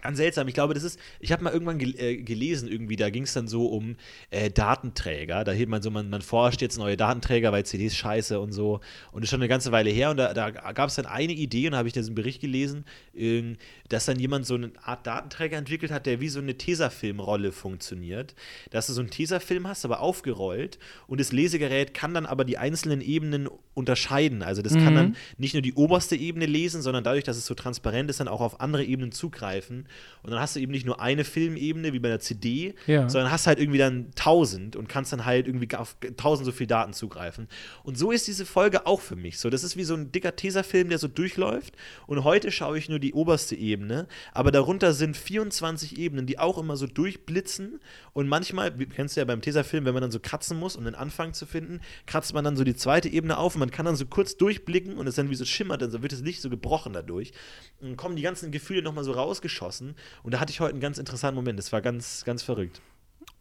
Ganz seltsam. Ich glaube, das ist, ich habe mal irgendwann gel äh, gelesen, irgendwie, da ging es dann so um äh, Datenträger. Da hebt man so, man, man forscht jetzt neue Datenträger, weil CDs scheiße und so. Und das ist schon eine ganze Weile her. Und da, da gab es dann eine Idee, und da habe ich diesen Bericht gelesen, äh, dass dann jemand so eine Art Datenträger entwickelt hat, der wie so eine Tesafilm-Rolle funktioniert. Dass du so einen Tesafilm hast, aber aufgerollt. Und das Lesegerät kann dann aber die einzelnen Ebenen unterscheiden. Also das Mhm. kann dann nicht nur die oberste Ebene lesen, sondern dadurch, dass es so transparent ist, dann auch auf andere Ebenen zugreifen. Und dann hast du eben nicht nur eine Filmebene wie bei der CD, Ja. sondern hast halt irgendwie dann tausend und kannst dann halt irgendwie auf tausend so viel Daten zugreifen. Und so ist diese Folge auch für mich so. Das ist wie so ein dicker Tesafilm, der so durchläuft. Und heute schaue ich nur die oberste Ebene, aber darunter sind 24 Ebenen, die auch immer so durchblitzen. Und manchmal, kennst du ja beim Tesafilm, wenn man dann so kratzen muss, um den Anfang zu finden, kratzt man dann so die zweite Ebene auf und man kann dann so kurz durchblicken und es dann wie so schimmert, dann wird das Licht so gebrochen dadurch. Und dann kommen die ganzen Gefühle nochmal so rausgeschossen. Und da hatte ich heute einen ganz interessanten Moment. Das war ganz, ganz verrückt.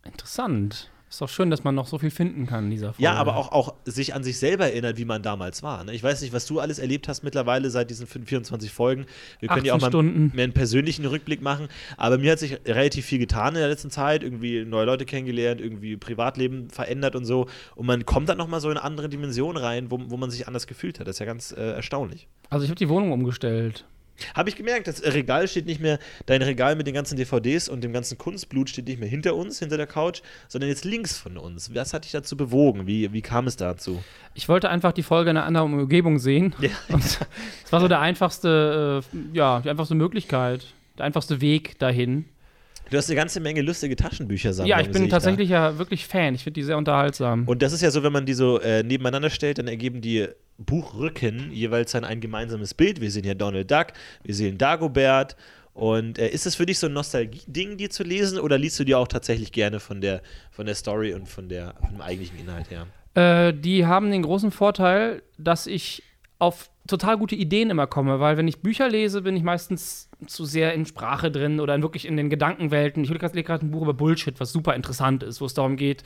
Interessant. Ist doch schön, dass man noch so viel finden kann in dieser Folge. Ja, aber auch, auch sich an sich selber erinnert, wie man damals war. Ne? Ich weiß nicht, was du alles erlebt hast mittlerweile seit diesen 24 Folgen. Wir können ja auch 18 mal Stunden. mehr einen persönlichen Rückblick machen. Aber mir hat sich relativ viel getan in der letzten Zeit. Irgendwie neue Leute kennengelernt, irgendwie Privatleben verändert und so. Und man kommt dann nochmal so in eine andere Dimension rein, wo, wo man sich anders gefühlt hat. Das ist ja ganz äh, erstaunlich. Also ich habe die Wohnung umgestellt. Habe ich gemerkt, das Regal steht nicht mehr, dein Regal mit den ganzen DVDs und dem ganzen Kunstblut steht nicht mehr hinter uns, hinter der Couch, sondern jetzt links von uns. Was hat dich dazu bewogen? Wie, wie kam es dazu? Ich wollte einfach die Folge in einer anderen Umgebung sehen. Ja. Es war so der einfachste, äh, ja, die einfachste Möglichkeit, der einfachste Weg dahin. Du hast eine ganze Menge lustige Taschenbücher Ja, ich bin tatsächlich ja wirklich Fan. Ich finde die sehr unterhaltsam. Und das ist ja so, wenn man die so äh, nebeneinander stellt, dann ergeben die Buchrücken jeweils dann ein gemeinsames Bild. Wir sehen hier Donald Duck, wir sehen Dagobert. Und äh, ist es für dich so ein Nostalgie-Ding, die zu lesen, oder liest du die auch tatsächlich gerne von der, von der Story und von der, vom eigentlichen Inhalt her? Äh, die haben den großen Vorteil, dass ich auf total gute Ideen immer komme, weil wenn ich Bücher lese, bin ich meistens zu sehr in Sprache drin oder in wirklich in den Gedankenwelten. Ich lese gerade ein Buch über Bullshit, was super interessant ist, wo es darum geht,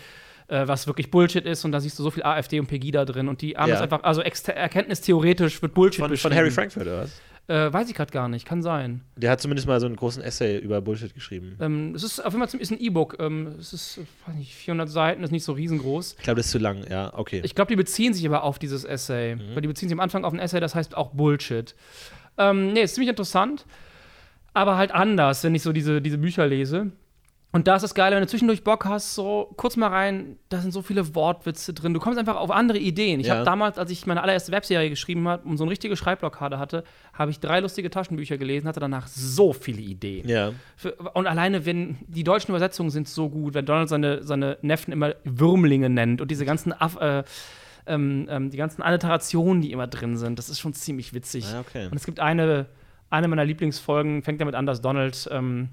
äh, was wirklich Bullshit ist und da siehst du so viel AfD und Pegida drin und die haben Ja. es einfach, also erkenntnistheoretisch wird Bullshit Von, von. Harry Frankfurt, oder was? Äh, weiß ich gerade gar nicht, kann sein. Der hat zumindest mal so einen großen Essay über Bullshit geschrieben. Ähm, es ist auf jeden Fall ist ein E-Book. Ähm, es ist, weiß nicht, 400 Seiten, ist nicht so riesengroß. Ich glaube, das ist zu lang, ja, okay. Ich glaube, die beziehen sich aber auf dieses Essay. Mhm. Weil die beziehen sich am Anfang auf ein Essay, das heißt auch Bullshit. Ähm, nee, ist ziemlich interessant, aber halt anders, wenn ich so diese, diese Bücher lese. Und da ist das Geile, wenn du zwischendurch Bock hast, so kurz mal rein, da sind so viele Wortwitze drin. Du kommst einfach auf andere Ideen. Ich Ja. habe damals, als ich meine allererste Webserie geschrieben habe und so eine richtige Schreibblockade hatte, habe ich drei lustige Taschenbücher gelesen, hatte danach so viele Ideen. ja. Für, und alleine, wenn die deutschen Übersetzungen sind so gut, wenn Donald seine, seine Neffen immer Würmlinge nennt und diese ganzen Aff, äh, ähm, ähm, die ganzen Alliterationen, die immer drin sind, das ist schon ziemlich witzig. Ah, okay. Und es gibt eine, eine meiner Lieblingsfolgen, fängt damit an, dass Donald ähm,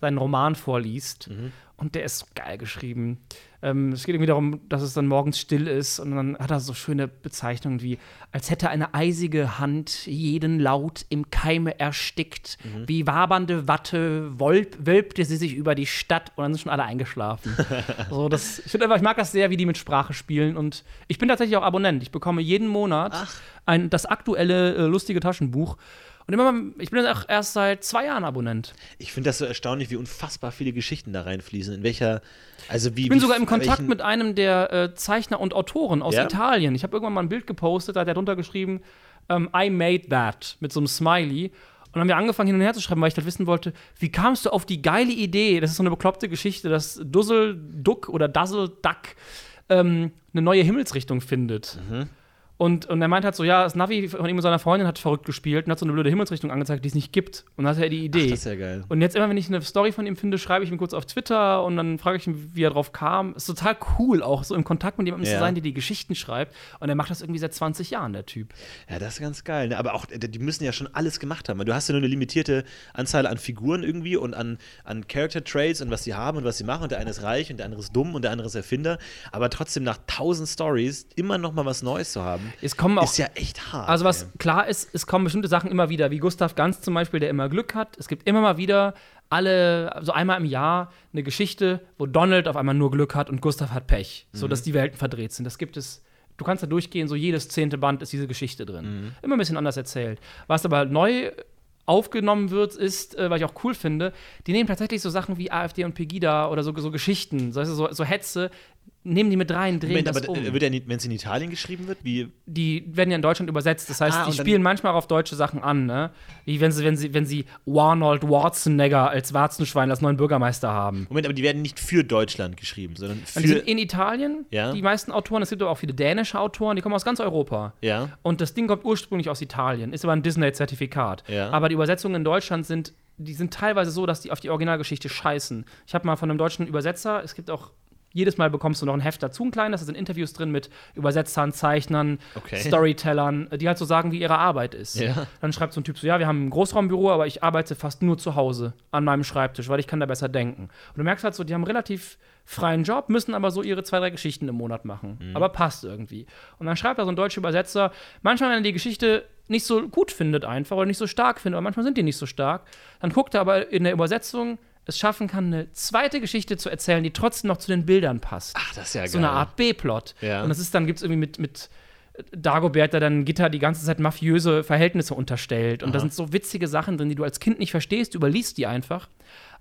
seinen Roman vorliest. Mhm. Und der ist so geil geschrieben. Ähm, es geht irgendwie darum, dass es dann morgens still ist und dann hat er so schöne Bezeichnungen wie, als hätte eine eisige Hand jeden Laut im Keime erstickt. Mhm. Wie wabernde Watte wolp, wölbte sie sich über die Stadt und dann sind schon alle eingeschlafen. so, das, ich einfach, ich mag das sehr, wie die mit Sprache spielen und ich bin tatsächlich auch Abonnent. Ich bekomme jeden Monat ein, das aktuelle äh, lustige Taschenbuch. Und immer mal, ich bin jetzt auch erst seit zwei Jahren Abonnent. Ich finde das so erstaunlich, wie unfassbar viele Geschichten da reinfließen. In welcher, also wie. Ich bin wie, sogar im Kontakt mit einem der äh, Zeichner und Autoren aus Ja? Italien. Ich habe irgendwann mal ein Bild gepostet, da hat er drunter geschrieben, ähm, I made that, mit so einem Smiley. Und dann haben wir angefangen hin und her zu schreiben, weil ich halt wissen wollte, wie kamst du auf die geile Idee, das ist so eine bekloppte Geschichte, dass Dussel Duck oder Dazzle Duck ähm, eine neue Himmelsrichtung findet. Mhm. Und, und er meint halt so, ja, das Navi von ihm und seiner Freundin hat verrückt gespielt und hat so eine blöde Himmelsrichtung angezeigt, die es nicht gibt. Und dann hat er die Idee. Ach, das ist ja geil. Und jetzt immer, wenn ich eine Story von ihm finde, schreibe ich ihm kurz auf Twitter und dann frage ich ihn, wie er drauf kam. Ist total cool, auch so im Kontakt mit jemandem Ja. zu sein, der die Geschichten schreibt. Und er macht das irgendwie seit 20 Jahren, der Typ. Ja, das ist ganz geil. Ne? Aber auch, äh, die müssen ja schon alles gemacht haben. Du hast ja nur eine limitierte Anzahl an Figuren irgendwie und an, an Character Traits und was sie haben und was sie machen. Und der eine ist reich und der andere ist dumm und der andere ist Erfinder. Aber trotzdem nach tausend Stories immer noch mal was Neues zu haben, Es kommen auch. ist ja echt hart. also, was ey. klar ist, es kommen bestimmte Sachen immer wieder, wie Gustav Ganz zum Beispiel, der immer Glück hat. Es gibt immer mal wieder alle, so einmal im Jahr, eine Geschichte, wo Donald auf einmal nur Glück hat und Gustav hat Pech. So Mhm. dass die Welten verdreht sind. Das gibt es. Du kannst da durchgehen, so jedes zehnte Band ist diese Geschichte drin. Mhm. Immer ein bisschen anders erzählt. Was aber neu aufgenommen wird, ist, äh, was ich auch cool finde, die nehmen tatsächlich so Sachen wie AfD und Pegida oder so, so Geschichten, so, so, so Hetze, nehmen die mit rein, drehen Moment, das aber um. wird ja nicht, wenn es in Italien geschrieben wird, wie. die werden ja in Deutschland übersetzt. Das heißt, Ah, die spielen manchmal auch auf deutsche Sachen an, ne? Wie wenn sie, wenn sie, wenn sie Arnold Schwarzenegger als Warzenschwein als neuen Bürgermeister haben. Moment, aber die werden nicht für Deutschland geschrieben, sondern Und die für. sind in Italien, Ja. die meisten Autoren. Es gibt aber auch viele dänische Autoren, die kommen aus ganz Europa. Ja. Und das Ding kommt ursprünglich aus Italien, ist aber ein Disney-Zertifikat. Ja. Aber die Übersetzungen in Deutschland sind, die sind teilweise so, dass die auf die Originalgeschichte scheißen. Ich habe mal von einem deutschen Übersetzer, es gibt auch jedes Mal bekommst du noch ein Heft dazu, ein kleines, da sind Interviews drin mit Übersetzern, Zeichnern, Okay. Storytellern, die halt so sagen, wie ihre Arbeit ist. Ja. Dann schreibt so ein Typ so, ja, wir haben ein Großraumbüro, aber ich arbeite fast nur zu Hause an meinem Schreibtisch, weil ich kann da besser denken. Und du merkst halt so, die haben einen relativ freien Job, müssen aber so ihre zwei, drei Geschichten im Monat machen. Aber passt irgendwie. Und dann schreibt da so ein deutscher Übersetzer, manchmal, wenn er die Geschichte nicht so gut findet einfach oder nicht so stark findet, aber manchmal sind die nicht so stark, dann guckt er aber in der Übersetzung es schaffen kann, eine zweite Geschichte zu erzählen, die trotzdem noch zu den Bildern passt Ach, das ist ja geil. so eine Art B-Plot. Ja. Und das ist dann, gibt es irgendwie mit, mit Dagobert, der dann Gitter die ganze Zeit mafiöse Verhältnisse unterstellt. Und da sind so witzige Sachen drin, die du als Kind nicht verstehst, du überliest die einfach.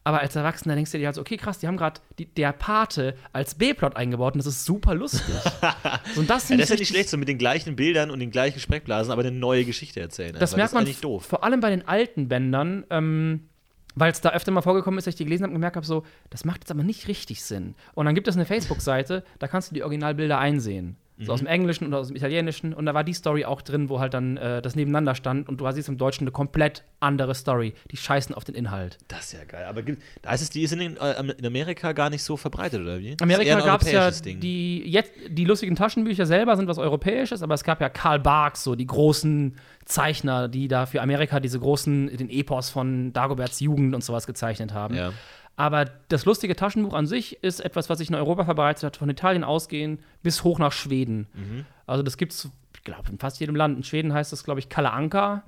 Aber als Erwachsener denkst du dir halt so, okay, krass, die haben gerade der Pate als B-Plot eingebaut und das ist super lustig. so, und das, Ja, das ist ja nicht schlecht, so mit den gleichen Bildern und den gleichen Sprechblasen, aber eine neue Geschichte erzählen. Das merkt man ist eigentlich doof. vor allem bei den alten Bändern, ähm, weil es da öfter mal vorgekommen ist, dass ich die gelesen habe und gemerkt habe, so, das macht jetzt aber nicht richtig Sinn. Und dann gibt es eine Facebook-Seite, da kannst du die Originalbilder einsehen. So aus dem Englischen und aus dem Italienischen. Und da war die Story auch drin, wo halt dann äh, das nebeneinander stand. Und du siehst im Deutschen eine komplett andere Story. Die scheißen auf den Inhalt. Das ist ja geil. Aber gibt- da ist es, die ist in, den, äh, in Amerika gar nicht so verbreitet, oder wie? Amerika gab es ja Ding. die, jetzt, die lustigen Taschenbücher selber sind was Europäisches, aber es gab ja Karl Barks, so die großen Zeichner, die da für Amerika diese großen, den Epos von Dagoberts Jugend und sowas gezeichnet haben. Ja. Aber das lustige Taschenbuch an sich ist etwas, was sich in Europa verbreitet hat, von Italien ausgehend bis hoch nach Schweden. Mhm. Also das gibt es, ich glaube, in fast jedem Land. In Schweden heißt das, glaube ich, Kalle Anka.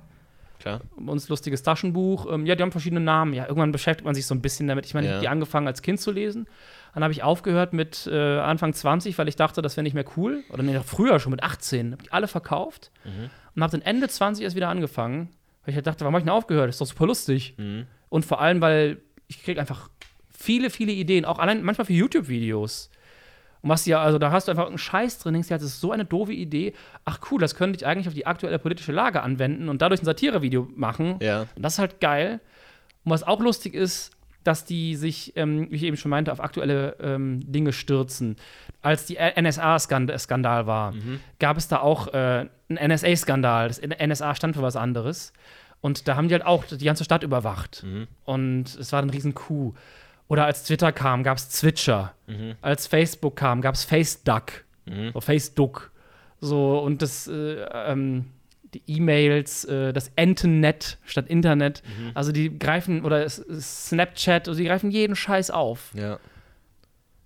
Klar. Uns lustiges Taschenbuch. Ähm, ja, die haben verschiedene Namen. Ja, irgendwann beschäftigt man sich so ein bisschen damit. Ich meine, ich Ja. habe die angefangen als Kind zu lesen. Dann habe ich aufgehört mit äh, Anfang 20, weil ich dachte, das wäre nicht mehr cool. Oder nee, früher schon mit 18. Habe ich alle verkauft. Mhm. Und habe dann Ende 20 erst wieder angefangen. Weil ich halt dachte, warum habe ich denn aufgehört? Das ist doch super lustig. Mhm. Und vor allem, weil ich kriege einfach viele, viele Ideen. Auch allein manchmal für YouTube-Videos. Und was ja, also da hast du einfach einen Scheiß drin, denkst dir, das ist so eine doofe Idee. Ach cool, das könnte ich eigentlich auf die aktuelle politische Lage anwenden und dadurch ein Satirevideo machen. Ja. Und das ist halt geil. Und was auch lustig ist, dass die sich, ähm, wie ich eben schon meinte, auf aktuelle ähm, Dinge stürzen. Als die NSA-Skandal war, gab es da auch äh, einen NSA-Skandal. Das NSA stand für was anderes. Und da haben die halt auch die ganze Stadt überwacht. Und es war ein riesen Coup. Oder als Twitter kam, gab es Twitcher. Als Facebook kam, gab es FaceDuck. Oder FaceDuck. So, und das, äh, ähm, die E-Mails, äh, das Entennet statt Internet. Also die greifen, oder Snapchat, also die greifen jeden Scheiß auf. Ja.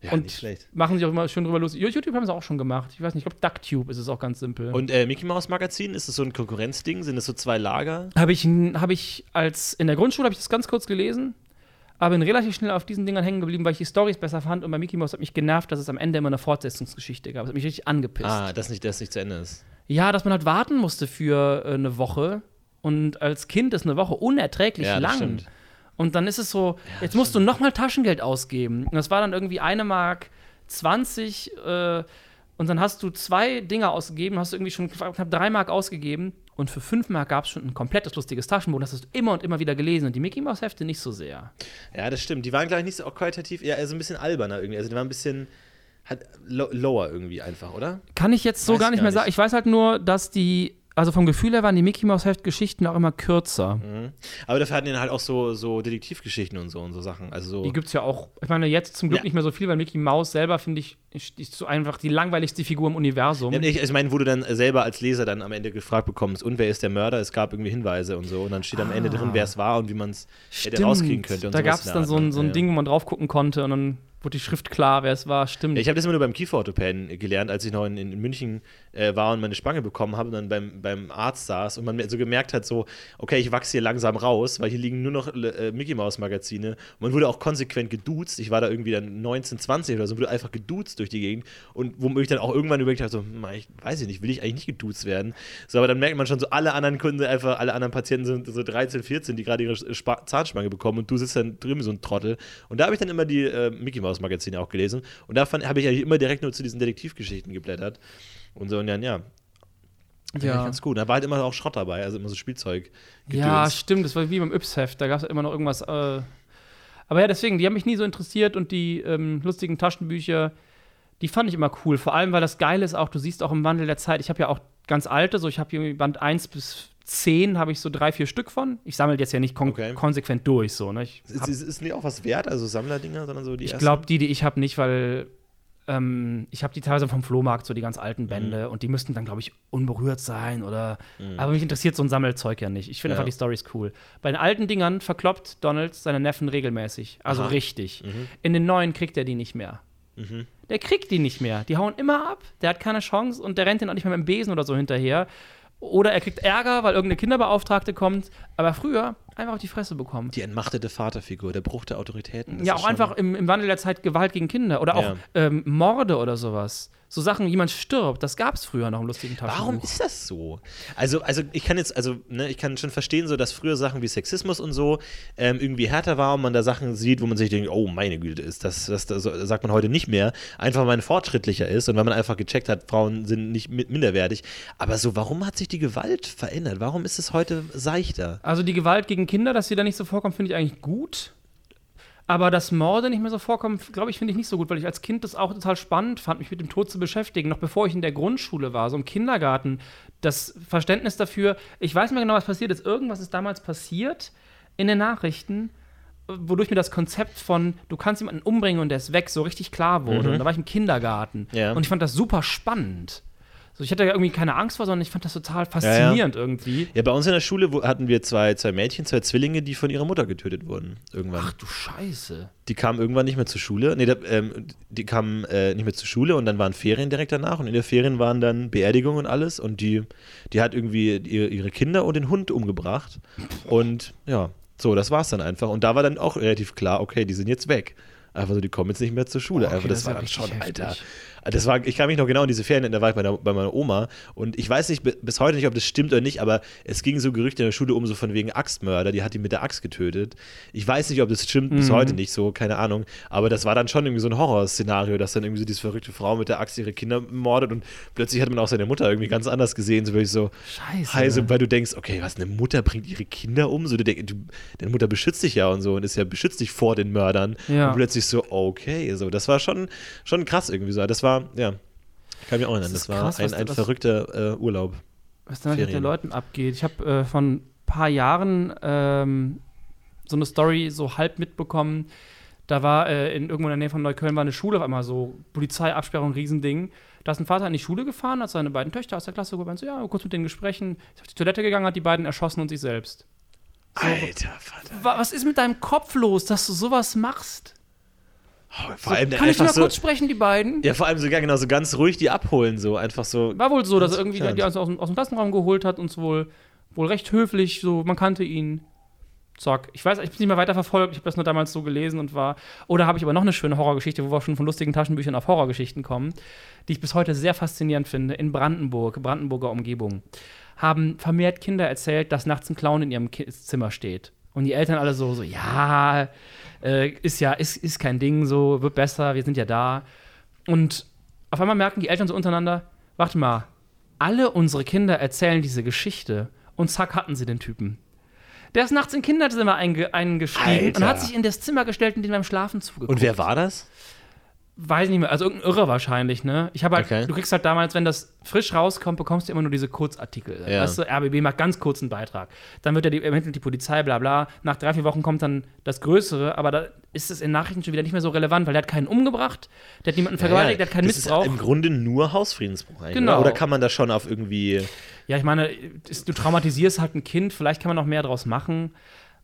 Ja, und nicht schlecht. machen sich auch immer schön drüber lustig. YouTube haben sie auch schon gemacht. Ich weiß nicht, ich glaube, DuckTube ist es auch ganz simpel. Und äh, Mickey Mouse Magazin, ist das so ein Konkurrenzding? Sind das so zwei Lager? Habe ich, hab ich als in der Grundschule habe ich das ganz kurz gelesen, aber bin relativ schnell auf diesen Dingern hängen geblieben, weil ich die Storys besser fand und bei Mickey Mouse hat mich genervt, dass es am Ende immer eine Fortsetzungsgeschichte gab. Das hat mich richtig angepisst. Ah, das nicht, das nicht zu Ende ist. Ja, dass man halt warten musste für äh, eine Woche und als Kind ist eine Woche unerträglich Ja, lang. stimmt. Und dann ist es so, jetzt musst du nochmal Taschengeld ausgeben. Und das war dann irgendwie eine Mark 20 äh, und dann hast du zwei Dinge ausgegeben, hast du irgendwie schon knapp drei Mark ausgegeben und für fünf Mark gab es schon ein komplettes lustiges Taschenbuch. Das hast du immer und immer wieder gelesen und die Mickey Mouse Hefte nicht so sehr. Ja, das stimmt. Die waren, glaube ich, nicht so qualitativ, eher also ein bisschen alberner irgendwie. Also die waren ein bisschen lo lower irgendwie einfach, oder? Kann ich jetzt so Weiß gar nicht gar mehr nicht. sagen. Ich weiß halt nur, dass die, also vom Gefühl her waren die Mickey Mouse Heft Geschichten auch immer kürzer. Mhm. Aber dafür hatten die halt auch so, so Detektivgeschichten und so und so Sachen. Also so. Die gibt es ja auch, ich meine, jetzt zum Glück Ja. nicht mehr so viel, weil Mickey Mouse selber, finde ich, ist, so einfach die langweiligste Figur im Universum. Ja, ich, ich meine, wo du dann selber als Leser dann am Ende gefragt bekommst, und wer ist der Mörder? Es gab irgendwie Hinweise und so. Und dann steht am Ende drin, wer es war und wie man es hätte rauskriegen könnte. Und da gab es dann so ein, ne? so ein. Ding, wo man drauf gucken konnte und dann wurde die Schrift klar, wer es war, stimmt. Ich habe das immer nur beim Kieferorthopäden gelernt, als ich noch in, in München äh, war und meine Spange bekommen habe und dann beim, beim Arzt saß und man so gemerkt hat, so, okay, ich wachse hier langsam raus, weil hier liegen nur noch äh, Mickey Mouse Magazine. Man wurde auch konsequent geduzt. Ich war da irgendwie dann 19, 20 oder so, wurde einfach geduzt durch die Gegend und womit ich dann auch irgendwann überlegt habe, so, ich weiß ich nicht, will ich eigentlich nicht geduzt werden. So, aber dann merkt man schon so, alle anderen Kunden, einfach alle anderen Patienten sind so 13, 14, die gerade ihre Sp Zahnspange bekommen und du sitzt dann drüben so ein Trottel. Und da habe ich dann immer die äh, Mickey Mouse Magazine auch gelesen und da habe ich eigentlich immer direkt nur zu diesen Detektivgeschichten geblättert. Und so, und dann, ja. Ja. Ganz gut. Da war halt immer auch Schrott dabei, also immer so Spielzeug. -Gedöns. Ja, stimmt. Das war wie beim Yps-Heft. Da gab es immer noch irgendwas. Äh aber ja, deswegen, die haben mich nie so interessiert und die ähm, lustigen Taschenbücher, die fand ich immer cool. Vor allem, weil das Geile ist auch, du siehst auch im Wandel der Zeit, ich habe ja auch ganz alte, so ich habe hier Band 1 bis 10 habe ich so drei, vier Stück von. Ich sammle jetzt ja nicht kon okay. konsequent durch, so. Ne? Ich ist, ist, ist nicht auch was wert, also Sammlerdinger, sondern so die Ich glaube, die, die ich habe, nicht, weil ähm, ich habe die teilweise vom Flohmarkt, so die ganz alten Bände, mhm. und die müssten dann, glaube ich, unberührt sein oder. Mhm. Aber mich interessiert so ein Sammelzeug ja nicht. Ich finde ja. einfach die Storys cool. Bei den alten Dingern verkloppt Donald seine Neffen regelmäßig. Also Aha. richtig. Mhm. In den neuen kriegt er die nicht mehr. Mhm. Der kriegt die nicht mehr. Die hauen immer ab. Der hat keine Chance und der rennt den auch nicht mehr mit dem Besen oder so hinterher. Oder er kriegt Ärger, weil irgendeine Kinderbeauftragte kommt. Aber früher einfach auf die Fresse bekommen. Die entmachtete Vaterfigur, der Bruch der Autoritäten. ja, auch einfach im, im, Wandel der Zeit Gewalt gegen Kinder oder auch ja. ähm, Morde oder sowas so Sachen, jemand stirbt, das gab es früher noch im lustigen Taschenbuch. Warum ist das so? Also, also ich kann jetzt, also, ne, ich kann schon verstehen, so, dass früher Sachen wie Sexismus und so ähm, irgendwie härter war und man da Sachen sieht, wo man sich denkt, oh meine Güte, ist das, das, das, das sagt man heute nicht mehr, einfach weil man fortschrittlicher ist und weil man einfach gecheckt hat, Frauen sind nicht minderwertig. Aber so, warum hat sich die Gewalt verändert? Warum ist es heute seichter? Also die Gewalt gegen Kinder, dass sie da nicht so vorkommt, finde ich eigentlich gut. Aber dass Morde nicht mehr so vorkommen, glaube ich, finde ich nicht so gut, weil ich als Kind das auch total spannend fand, mich mit dem Tod zu beschäftigen. Noch bevor ich in der Grundschule war, so im Kindergarten, das Verständnis dafür, ich weiß nicht mehr genau, was passiert ist. Irgendwas ist damals passiert in den Nachrichten, wodurch mir das Konzept von, du kannst jemanden umbringen und der ist weg, so richtig klar wurde. Mhm. Und da war ich im Kindergarten. Ja. Und ich fand das super spannend. So, ich hatte irgendwie keine Angst vor, sondern ich fand das total faszinierend ja, ja. irgendwie. Ja, bei uns in der Schule hatten wir zwei, zwei Mädchen, zwei Zwillinge, die von ihrer Mutter getötet wurden. Irgendwann. Ach du Scheiße. Die kamen irgendwann nicht mehr zur Schule. Nee, da, ähm, die kamen äh, nicht mehr zur Schule und dann waren Ferien direkt danach und in der Ferien waren dann Beerdigung und alles und die, die hat irgendwie ihre, ihre Kinder und den Hund umgebracht. Und ja, so, das war's dann einfach. Und da war dann auch relativ klar, okay, die sind jetzt weg. Einfach so, die kommen jetzt nicht mehr zur Schule. Okay, einfach, das, das war dann schon, heftig. Alter. Das war, ich kann mich noch genau an diese Ferien, da war ich bei, der, bei meiner Oma und ich weiß nicht bis heute nicht, ob das stimmt oder nicht, aber es ging so Gerüchte in der Schule um, so von wegen Axtmörder, die hat die mit der Axt getötet. Ich weiß nicht, ob das stimmt, mhm. bis heute nicht so, keine Ahnung, aber das war dann schon irgendwie so ein Horrorszenario, dass dann irgendwie so diese verrückte Frau mit der Axt ihre Kinder mordet und plötzlich hat man auch seine Mutter irgendwie ganz anders gesehen, so wirklich so Scheiße. Heise, weil du denkst, okay, was, eine Mutter bringt ihre Kinder um? So, du denkst, du, deine Mutter beschützt dich ja und so und ist ja beschützt dich vor den Mördern. Ja. Und plötzlich so, okay, so, das war schon, schon krass irgendwie so. Das war, ja. Kann mich auch erinnern, das, das war krass, ein, ein verrückter äh, Urlaub. Was da mit den Leuten abgeht. Ich habe äh, von ein paar Jahren ähm, so eine Story so halb mitbekommen. Da war äh, in irgendwo in der Nähe von Neukölln war eine Schule auf einmal so Polizeiabsperrung, Riesending. Da ist ein Vater in die Schule gefahren, hat seine beiden Töchter aus der Klasse geholt, so, ja, kurz mit denen gesprochen, ist auf die Toilette gegangen, hat die beiden erschossen und sich selbst. So, Alter Vater. Was ist mit deinem Kopf los, dass du sowas machst? Vor allem kann ich mal so, kurz sprechen, die beiden? Ja, vor allem sogar genau so ganz ruhig die abholen, so einfach so. War wohl so, dass er irgendwie die aus, aus, aus dem Klassenraum geholt hat und so wohl, wohl recht höflich, so, man kannte ihn. Zack. Ich weiß, ich bin nicht mehr weiter verfolgt, ich habe das nur damals so gelesen und war. Oder habe ich aber noch eine schöne Horrorgeschichte, wo wir schon von lustigen Taschenbüchern auf Horrorgeschichten kommen, die ich bis heute sehr faszinierend finde. In Brandenburg, Brandenburger Umgebung, haben vermehrt Kinder erzählt, dass nachts ein Clown in ihrem Zimmer steht. Und die Eltern alle so, so, ja, äh, ist ja, ist, ist kein Ding, so, wird besser, wir sind ja da. Und auf einmal merken die Eltern so untereinander, warte mal, alle unsere Kinder erzählen diese Geschichte und zack hatten sie den Typen. Der ist nachts in Kinderzimmer einge eingestiegen Alter. und hat sich in das Zimmer gestellt und den beim Schlafen zugeguckt. Und wer war das? Weiß nicht mehr, also irgendein Irre wahrscheinlich, ne? Ich habe halt, okay. du kriegst halt damals, wenn das frisch rauskommt, bekommst du immer nur diese Kurzartikel. Ja. Weißt du, RBB macht ganz kurzen Beitrag. Dann wird ja die, ermittelt die Polizei, bla bla. Nach drei, vier Wochen kommt dann das Größere, aber da ist es in Nachrichten schon wieder nicht mehr so relevant, weil der hat keinen umgebracht, der hat niemanden vergewaltigt, ja, ja. der hat keinen das Missbrauch. Ist im Grunde nur Hausfriedensbruch eigentlich. Genau. Oder kann man das schon auf irgendwie. Ja, ich meine, du traumatisierst halt ein Kind, vielleicht kann man noch mehr draus machen.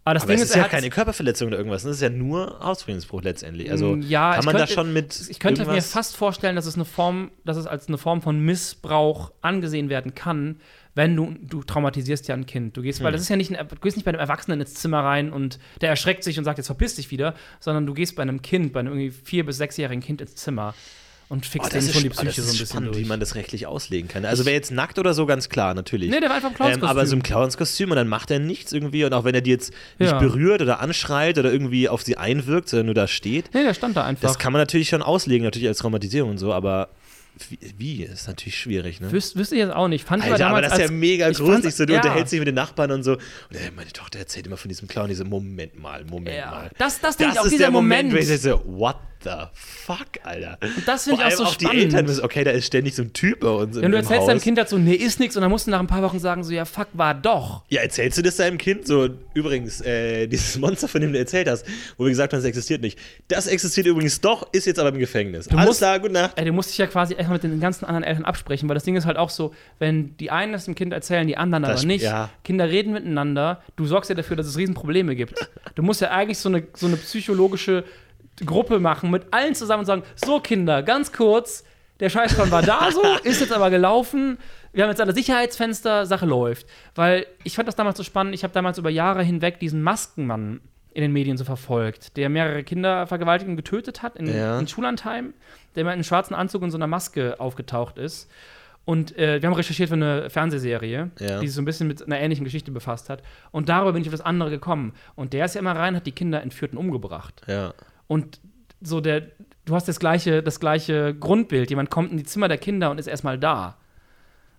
Aber das Aber Ding ist, ist ja keine Körperverletzung oder irgendwas. Das ist ja nur Hausfriedensbruch letztendlich. Also Mm, ja, kann ich man da könnte- schon mit. Ich könnte mir fast vorstellen, dass es eine Form, dass es als eine Form von Missbrauch angesehen werden kann, wenn du, du traumatisierst ja ein Kind. Du Hm. gehst, weil das ist ja nicht, ein, du gehst nicht bei einem Erwachsenen ins Zimmer rein und der erschreckt sich und sagt, jetzt verpiss dich wieder, sondern du gehst bei einem Kind, bei einem irgendwie vier- bis sechsjährigen Kind ins Zimmer und Oh, fixt das denen ist, schon die oh, das Psyche so ein bisschen spannend, durch. wie man das rechtlich auslegen kann. Also wer jetzt nackt oder so, ganz klar, natürlich. Nee, der war einfach im ähm, Clownskostüm. aber so im Clownskostüm und dann macht er nichts irgendwie und auch wenn er die jetzt nicht Ja. berührt oder anschreit oder irgendwie auf sie einwirkt, sondern nur da steht, nee, der stand da einfach. das kann man natürlich schon auslegen, natürlich als Traumatisierung und so, aber wie, wie ist natürlich schwierig, ne? Wüs wüsste ich jetzt auch nicht. Fand ich Alter, aber damals das ist ja mega ich gruselig. So, du ja. unterhältst dich mit den Nachbarn und so. Und äh, meine Tochter erzählt immer von diesem Clown, diese Moment mal, Moment Ja. mal. Das- das ich auch, ist dieser der Moment, Moment. wo ich so, what the fuck, Alter. Und das finde ich auch so auch spannend. die Eltern okay, da ist ständig so ein Typ bei uns Ja, im, du erzählst Haus. deinem Kind dazu, nee, ist nichts und dann musst du nach ein paar Wochen sagen, so, ja, fuck, war doch. Ja, erzählst du das deinem Kind? So, übrigens, äh, dieses Monster, von dem du erzählt hast, wo wir gesagt haben, es existiert nicht. Das existiert übrigens doch, ist jetzt aber im Gefängnis. Alles musst- klar, gute Nacht. Ey, du musst dich ja quasi erstmal mit den ganzen anderen Eltern absprechen, weil das Ding ist halt auch so, wenn die einen das dem Kind erzählen, die anderen Das- aber nicht. ja. Kinder reden miteinander, du sorgst ja dafür, dass es Riesenprobleme gibt. Du musst ja eigentlich so eine, so eine psychologische Gruppe machen mit allen zusammen und sagen, so Kinder, ganz kurz, der Scheißkorn war da so, ist jetzt aber gelaufen, wir haben jetzt alle Sicherheitsfenster, Sache läuft. Weil ich fand das damals so spannend, ich habe damals über Jahre hinweg diesen Maskenmann in den Medien so verfolgt, der mehrere Kinder vergewaltigt und getötet hat in, Ja. in Schullandheim, der mal in einem schwarzen Anzug und so einer Maske aufgetaucht ist. Und äh, wir haben recherchiert für eine Fernsehserie, Ja. die sich so ein bisschen mit einer ähnlichen Geschichte befasst hat. Und darüber bin ich auf das andere gekommen. Und der ist ja immer rein, hat die Kinder entführt und umgebracht. Ja. Und so der, du hast das gleiche, das gleiche Grundbild. Jemand kommt in die Zimmer der Kinder und ist erstmal da.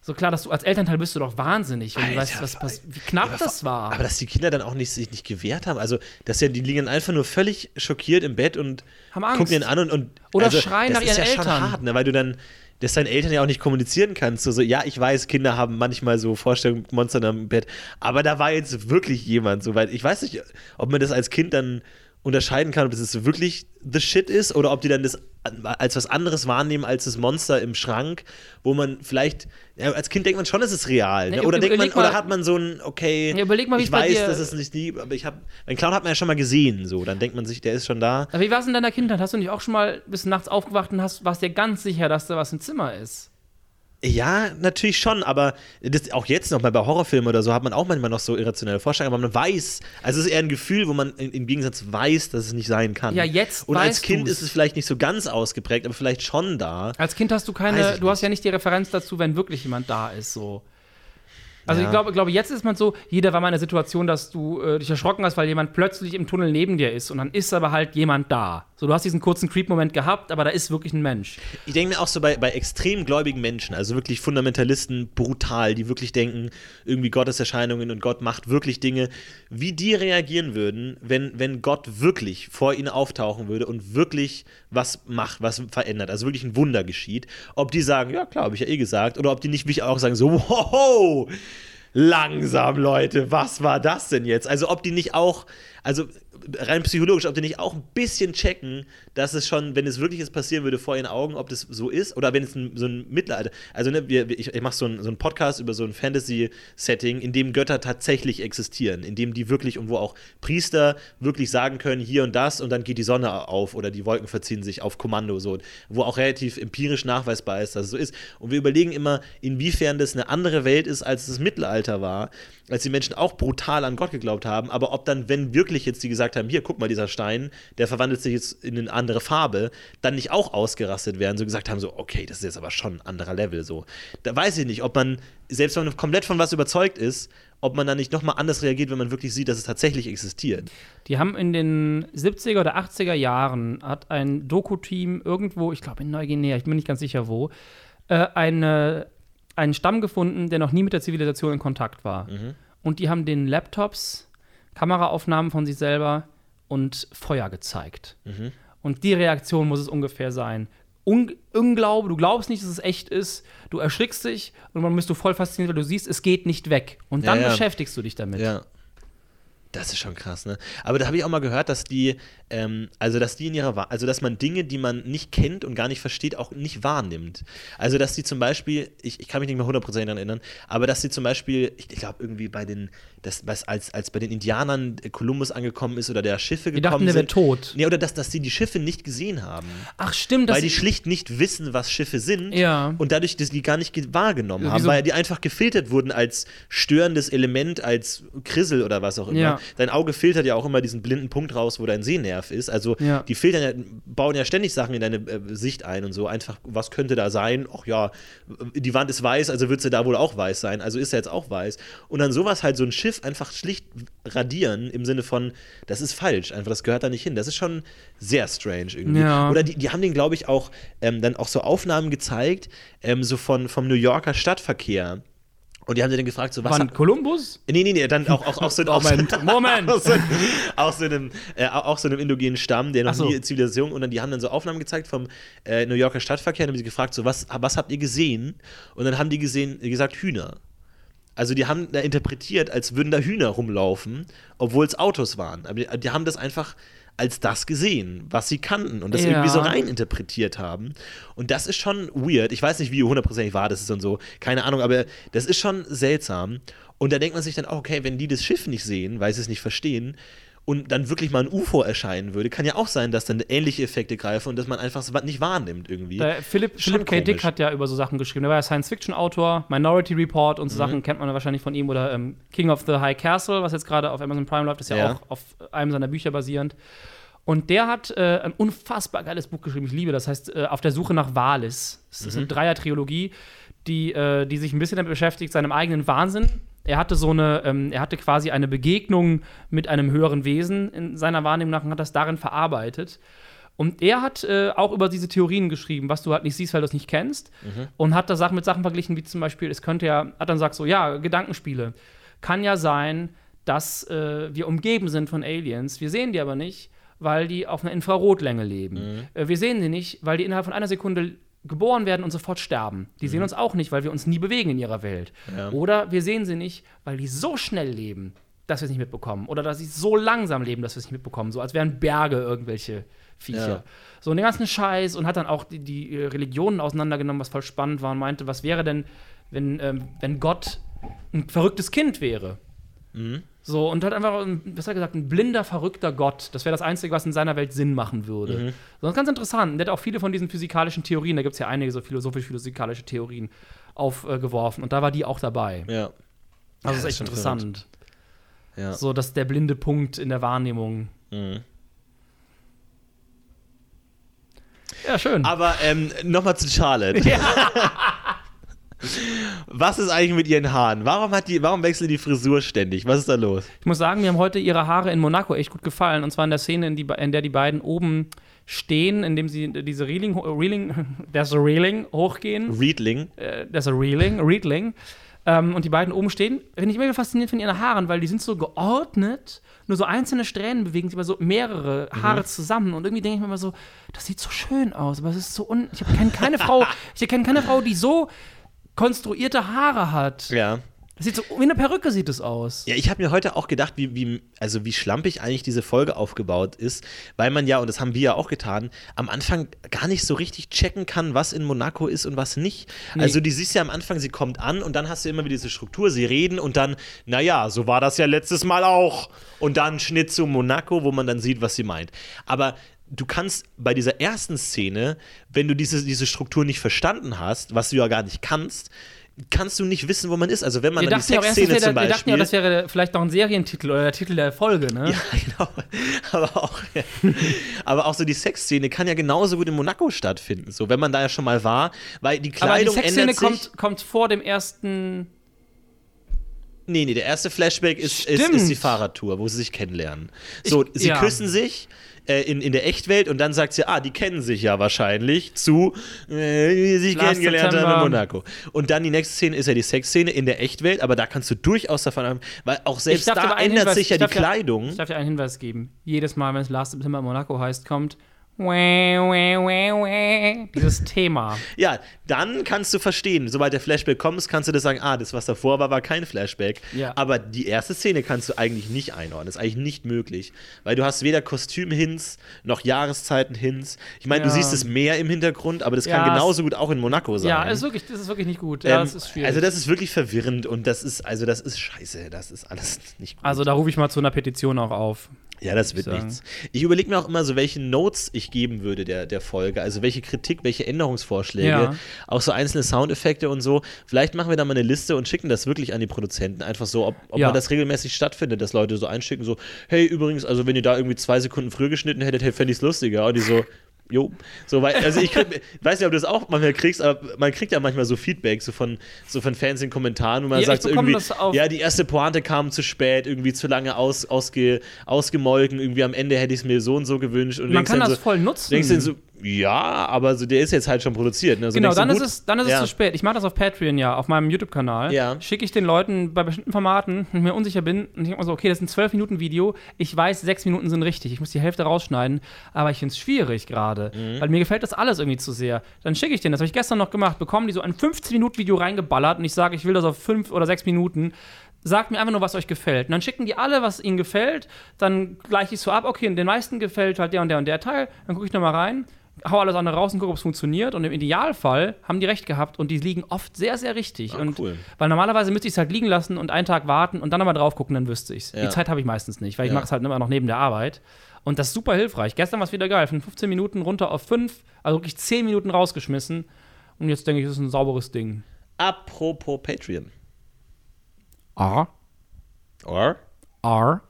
So klar, dass du als Elternteil bist du doch wahnsinnig, wenn du weißt, was pass- wie knapp aber das war. Aber dass die Kinder dann auch nicht, sich nicht gewehrt haben. Also, dass ja, die liegen einfach nur völlig schockiert im Bett und gucken ihn an und. und Oder also, schreien das nach ist ihren ja schon Eltern. hart, ne? weil du dann das deinen Eltern ja auch nicht kommunizieren kannst. So, so, ja, ich weiß, Kinder haben manchmal so Vorstellungen, mit Monstern am Bett, aber da war jetzt wirklich jemand so, weil ich weiß nicht, ob man das als Kind dann unterscheiden kann, ob das wirklich the shit ist oder ob die dann das als was anderes wahrnehmen als das Monster im Schrank, wo man vielleicht, ja, als Kind denkt man schon, es ist real. Ne? Oder, denkt man, mal- oder hat man so ein, okay, Ja, überleg mal, wie ich weiß, dass es nicht nie, aber ich habe, einen Clown hat man ja schon mal gesehen, so, dann denkt man sich, der ist schon da. Aber wie war es in deiner Kindheit? Hast du nicht auch schon mal bis nachts aufgewacht und hast, warst dir ganz sicher, dass da was im Zimmer ist? Ja, natürlich schon, aber das, auch jetzt noch mal bei Horrorfilmen oder so hat man auch manchmal noch so irrationelle Vorstellungen, aber man weiß, also es ist eher ein Gefühl, wo man im Gegensatz weiß, dass es nicht sein kann. Ja, jetzt Und als Kind du's. ist es vielleicht nicht so ganz ausgeprägt, aber vielleicht schon da. Als Kind hast du keine, du hast ja nicht die Referenz dazu, wenn wirklich jemand da ist, so. Also Ja. ich glaube, glaube, jetzt ist man so, jeder war mal in der Situation, dass du äh, dich erschrocken hast, weil jemand plötzlich im Tunnel neben dir ist und dann ist aber halt jemand da. So, du hast diesen kurzen Creep-Moment gehabt, aber da ist wirklich ein Mensch. Ich denke mir auch so bei, bei extrem gläubigen Menschen, also wirklich Fundamentalisten, brutal, die wirklich denken, irgendwie Gotteserscheinungen und Gott macht wirklich Dinge, wie die reagieren würden, wenn, wenn Gott wirklich vor ihnen auftauchen würde und wirklich was macht, was verändert, also wirklich ein Wunder geschieht. Ob die sagen, ja klar, habe ich ja eh gesagt, oder ob die nicht mich auch sagen, so, wow, langsam, Leute, was war das denn jetzt? Also ob die nicht auch, also rein psychologisch, ob die nicht auch ein bisschen checken, dass es schon, wenn es wirklich jetzt passieren würde vor ihren Augen, ob das so ist oder wenn es ein, so ein Mittelalter, also ne, wir, ich, ich mache so, ein, so einen Podcast über so ein Fantasy-Setting, in dem Götter tatsächlich existieren, in dem die wirklich und wo auch Priester wirklich sagen können, hier und das und dann geht die Sonne auf oder die Wolken verziehen sich auf Kommando, so, wo auch relativ empirisch nachweisbar ist, dass es so ist. Und wir überlegen immer, inwiefern das eine andere Welt ist, als das Mittelalter war, als die Menschen auch brutal an Gott geglaubt haben, aber ob dann, wenn wirklich jetzt die gesagt haben, hier, guck mal, dieser Stein, der verwandelt sich jetzt in eine andere Farbe, dann nicht auch ausgerastet werden, so gesagt haben, so, okay, das ist jetzt aber schon ein anderer Level, so. Da weiß ich nicht, ob man, selbst wenn man komplett von was überzeugt ist, ob man dann nicht nochmal anders reagiert, wenn man wirklich sieht, dass es tatsächlich existiert. Die haben in den 70er oder 80er Jahren, hat ein Doku-Team irgendwo, ich glaube in Neuguinea, ich bin mir nicht ganz sicher wo, äh, eine, einen Stamm gefunden, der noch nie mit der Zivilisation in Kontakt war. Und die haben den Laptops Kameraaufnahmen von sich selber und Feuer gezeigt. Und die Reaktion muss es ungefähr sein. Un Unglaube, du glaubst nicht, dass es echt ist, du erschrickst dich und dann bist du voll fasziniert, weil du siehst, es geht nicht weg. Und dann Ja, ja. beschäftigst du dich damit. Ja. Das ist schon krass, ne? Aber da habe ich auch mal gehört, dass die, ähm, also dass die in ihrer, also dass man Dinge, die man nicht kennt und gar nicht versteht, auch nicht wahrnimmt. Also dass die zum Beispiel, ich, ich kann mich nicht mehr 100% daran erinnern, aber dass die zum Beispiel, ich, ich glaube irgendwie bei den, das, was als, als bei den Indianern Kolumbus angekommen ist oder der Schiffe Die gekommen dachten, der wäre sind. tot. Nee, oder dass, dass die die Schiffe nicht gesehen haben. Ach, stimmt. Weil die schlicht nicht wissen, was Schiffe sind Ja. und dadurch das die gar nicht ge- wahrgenommen haben, weil die einfach gefiltert wurden als störendes Element, als Krissel oder was auch immer. Ja. Dein Auge filtert ja auch immer diesen blinden Punkt raus, wo dein Sehnerv ist. Also Ja. die filtern ja, bauen ja ständig Sachen in deine äh, Sicht ein und so. Einfach, was könnte da sein? Ach ja, die Wand ist weiß, also wird sie da wohl auch weiß sein. Also ist er jetzt auch weiß. Und dann sowas halt so ein Schiff einfach schlicht radieren im Sinne von, das ist falsch, einfach das gehört da nicht hin. Das ist schon sehr strange irgendwie. Ja. Oder die, die haben den, glaube ich, auch ähm, dann auch so Aufnahmen gezeigt, ähm, so von, vom New Yorker Stadtverkehr. Und die haben sie dann gefragt, so was. Wann? Kolumbus? Nee, nee, nee, dann auch, auch, auch so, auch so, Moment, Moment. auch so, auch so einem, äh, auch so einem indogenen Stamm, der noch so. nie Zivilisation, und dann die haben dann so Aufnahmen gezeigt vom äh, New Yorker Stadtverkehr, und haben sie gefragt, so was, was habt ihr gesehen? Und dann haben die gesehen, gesagt, Hühner. Also die haben da interpretiert, als würden da Hühner rumlaufen, obwohl es Autos waren. Aber die, die haben das einfach als das gesehen, was sie kannten und das Ja. irgendwie so rein interpretiert haben. Und das ist schon weird. Ich weiß nicht, wie hundertprozentig wahr das ist und so. Keine Ahnung, aber das ist schon seltsam. Und da denkt man sich dann auch, okay, wenn die das Schiff nicht sehen, weil sie es nicht verstehen, und dann wirklich mal ein UFO erscheinen würde, kann ja auch sein, dass dann ähnliche Effekte greifen und dass man einfach es nicht wahrnimmt irgendwie. Der Philipp, Philipp K. Dick hat ja über so Sachen geschrieben. Der war ja Science-Fiction-Autor, Minority Report Mhm. und so Sachen kennt man ja wahrscheinlich von ihm. Oder ähm, King of the High Castle, was jetzt gerade auf Amazon Prime läuft, ist ja, Ja. auch auf einem seiner Bücher basierend. Und der hat äh, ein unfassbar geiles Buch geschrieben, ich liebe das. heißt äh, Auf der Suche nach Valis. Das Mhm. ist eine Dreier-Trilogie, die, äh, die sich ein bisschen damit beschäftigt, seinem eigenen Wahnsinn. Er hatte so eine, ähm, er hatte quasi eine Begegnung mit einem höheren Wesen in seiner Wahrnehmung nach und hat das darin verarbeitet. Und er hat äh, auch über diese Theorien geschrieben, was du halt nicht siehst, weil du es nicht kennst. Und hat da Sachen mit Sachen verglichen, wie zum Beispiel, es könnte ja, hat dann gesagt so, ja, Gedankenspiele. Kann ja sein, dass äh, wir umgeben sind von Aliens. Wir sehen die aber nicht, weil die auf einer Infrarotlänge leben. Äh, wir sehen sie nicht, weil die innerhalb von einer Sekunde geboren werden und sofort sterben. Die sehen uns auch nicht, weil wir uns nie bewegen in ihrer Welt. Ja. Oder wir sehen sie nicht, weil die so schnell leben, dass wir es nicht mitbekommen. Oder dass sie so langsam leben, dass wir es nicht mitbekommen. So als wären Berge irgendwelche Viecher. Ja. So den ganzen Scheiß und hat dann auch die, die äh, Religionen auseinandergenommen, was voll spannend war und meinte, was wäre denn, wenn, ähm, wenn Gott ein verrücktes Kind wäre? Mhm. So, und hat einfach, ein- was hat er gesagt, ein blinder, verrückter Gott. Das wäre das Einzige, was in seiner Welt Sinn machen würde. Mhm. So, das ist ganz interessant. Und der hat auch viele von diesen physikalischen Theorien, da gibt es ja einige so philosophisch-physikalische Theorien aufgeworfen. und da war die auch dabei. ja. Also, Ja, das ist echt interessant. Ja. So, dass der blinde Punkt in der Wahrnehmung. Mhm. Ja, schön. Aber ähm, nochmal zu Charlotte. Was ist eigentlich mit ihren Haaren? Warum, hat die, warum wechselt die Frisur ständig? Was ist da los? Ich muss sagen, mir haben heute ihre Haare in Monaco echt gut gefallen. Und zwar in der Szene, in, die, in der die beiden oben stehen, indem sie diese Reeling, Reeling, there's a Reeling hochgehen. Riedling. Äh, there's a Reeling, Reedling. Ähm, und die beiden oben stehen. Finde ich mega faszinierend von ihren Haaren, weil die sind so geordnet. Nur so einzelne Strähnen bewegen sich aber so mehrere Haare zusammen. Und irgendwie denke ich mir immer so, das sieht so schön aus, aber es ist so un. Ich kenne keine Frau, ich kenne keine Frau, die so konstruierte Haare hat. Ja. Das sieht so, wie eine Perücke sieht es aus. Ja, ich habe mir heute auch gedacht, wie, wie, also wie schlampig eigentlich diese Folge aufgebaut ist, weil man ja, und das haben wir ja auch getan, am Anfang gar nicht so richtig checken kann, was in Monaco ist und was nicht. Nee. Also die siehst ja am Anfang, sie kommt an und dann hast du immer wieder diese Struktur, sie reden und dann, naja, so war das ja letztes Mal auch. Und dann Schnitt zu Monaco, wo man dann sieht, was sie meint. Aber du kannst bei dieser ersten Szene, wenn du diese, diese Struktur nicht verstanden hast, was du ja gar nicht kannst, kannst du nicht wissen, wo man ist. Also wenn man Wir dann die Sexszene wäre, zum wir dachten Beispiel... ja, das wäre vielleicht noch ein Serientitel oder der Titel der Folge, ne? Ja, genau. Aber auch, aber auch so die Sexszene kann ja genauso gut in Monaco stattfinden, so wenn man da ja schon mal war, weil die Aber die Kleidung Sexszene ändert sich. kommt, kommt vor dem ersten. Nee, nee, der erste Flashback ist, ist, ist die Fahrradtour, wo sie sich kennenlernen. So, Ich- sie ja. küssen sich äh, in, in der Echtwelt und dann sagt sie, ah, die kennen sich ja wahrscheinlich zu, äh, wie sie sich Last kennengelernt haben September. in Monaco. Und dann die nächste Szene ist ja die Sexszene in der Echtwelt, aber da kannst du durchaus davon haben, weil auch selbst da ändert Hinweis- sich ja die dir- Kleidung. Ich darf dir einen Hinweis geben. Jedes Mal, wenn es Last September in Monaco heißt, kommt Dieses Thema. Ja, dann kannst du verstehen, sobald der Flashback kommt, kannst du das sagen, ah, das, was davor war, war kein Flashback. Ja. Aber die erste Szene kannst du eigentlich nicht einordnen. Das ist eigentlich nicht möglich. Weil du hast weder Kostüm-Hints noch Jahreszeiten-Hints. Ich meine, du Ja. siehst das Meer im Hintergrund, aber das Ja, kann es- genauso gut auch in Monaco sein. Ja, ist wirklich, das ist wirklich nicht gut. Ja, Ähm, das ist schwierig. Also das ist wirklich verwirrend und das ist, also das ist scheiße. Das ist alles nicht gut. Also da rufe ich mal zu einer Petition auch auf. Ja, das wird sagen. nichts. Ich überlege mir auch immer so, welche Notes ich geben würde der, der Folge. Also welche Kritik, welche Änderungsvorschläge, Ja. auch so einzelne Soundeffekte und so. Vielleicht machen wir da mal eine Liste und schicken das wirklich an die Produzenten. Einfach so, ob, ob Ja. man das regelmäßig stattfindet, dass Leute so einschicken, so, hey, übrigens, also wenn ihr da irgendwie zwei Sekunden früher geschnitten hättet, hey, fände ich es lustiger. Und die so, Jo, so weil, also ich krieg, weiß nicht, ob du das auch manchmal kriegst, aber man kriegt ja manchmal so Feedback so von, so von Fans in Kommentaren, wo man Ja, sagt so irgendwie, ja, die erste Pointe kam zu spät, irgendwie zu lange aus, ausge, ausgemolken, irgendwie am Ende hätte ich es mir so und so gewünscht. Und du Man kann das so, voll nutzen. denkst dann so, ja, aber so, der ist jetzt halt schon produziert. Ne? So Genau, dann ist, gut, es, dann ist ja. es zu spät. Ich mache das auf Patreon ja, auf meinem YouTube-Kanal. Ja. Schicke ich den Leuten bei bestimmten Formaten, wenn ich mir unsicher bin, und ich denke mal so, okay, das ist ein 12-Minuten-Video. Ich weiß, sechs Minuten sind richtig. Ich muss die Hälfte rausschneiden. Aber ich finde es schwierig gerade, Mhm. weil mir gefällt das alles irgendwie zu sehr. Dann schicke ich den, das habe ich gestern noch gemacht, bekommen die so ein 15-Minuten-Video reingeballert und ich sage, ich will das auf fünf oder sechs Minuten. Sagt mir einfach nur, was euch gefällt. Und dann schicken die alle, was ihnen gefällt. Dann gleiche ich so ab, okay, den meisten gefällt halt der und der und der Teil. Dann gucke ich nochmal rein, hau alles andere raus und gucke, ob es funktioniert. Und im Idealfall haben die recht gehabt und die liegen oft sehr, sehr richtig. Ah, und cool. Weil normalerweise müsste ich es halt liegen lassen und einen Tag warten und dann nochmal drauf gucken, dann wüsste ich es. Ja. Die Zeit habe ich meistens nicht, weil ich Ja. mache es halt immer noch neben der Arbeit. Und das ist super hilfreich. Gestern war es wieder geil. Von 15 Minuten runter auf 5, also wirklich 10 Minuten rausgeschmissen. Und jetzt denke ich, das ist ein sauberes Ding. Apropos Patreon. R. Or? R.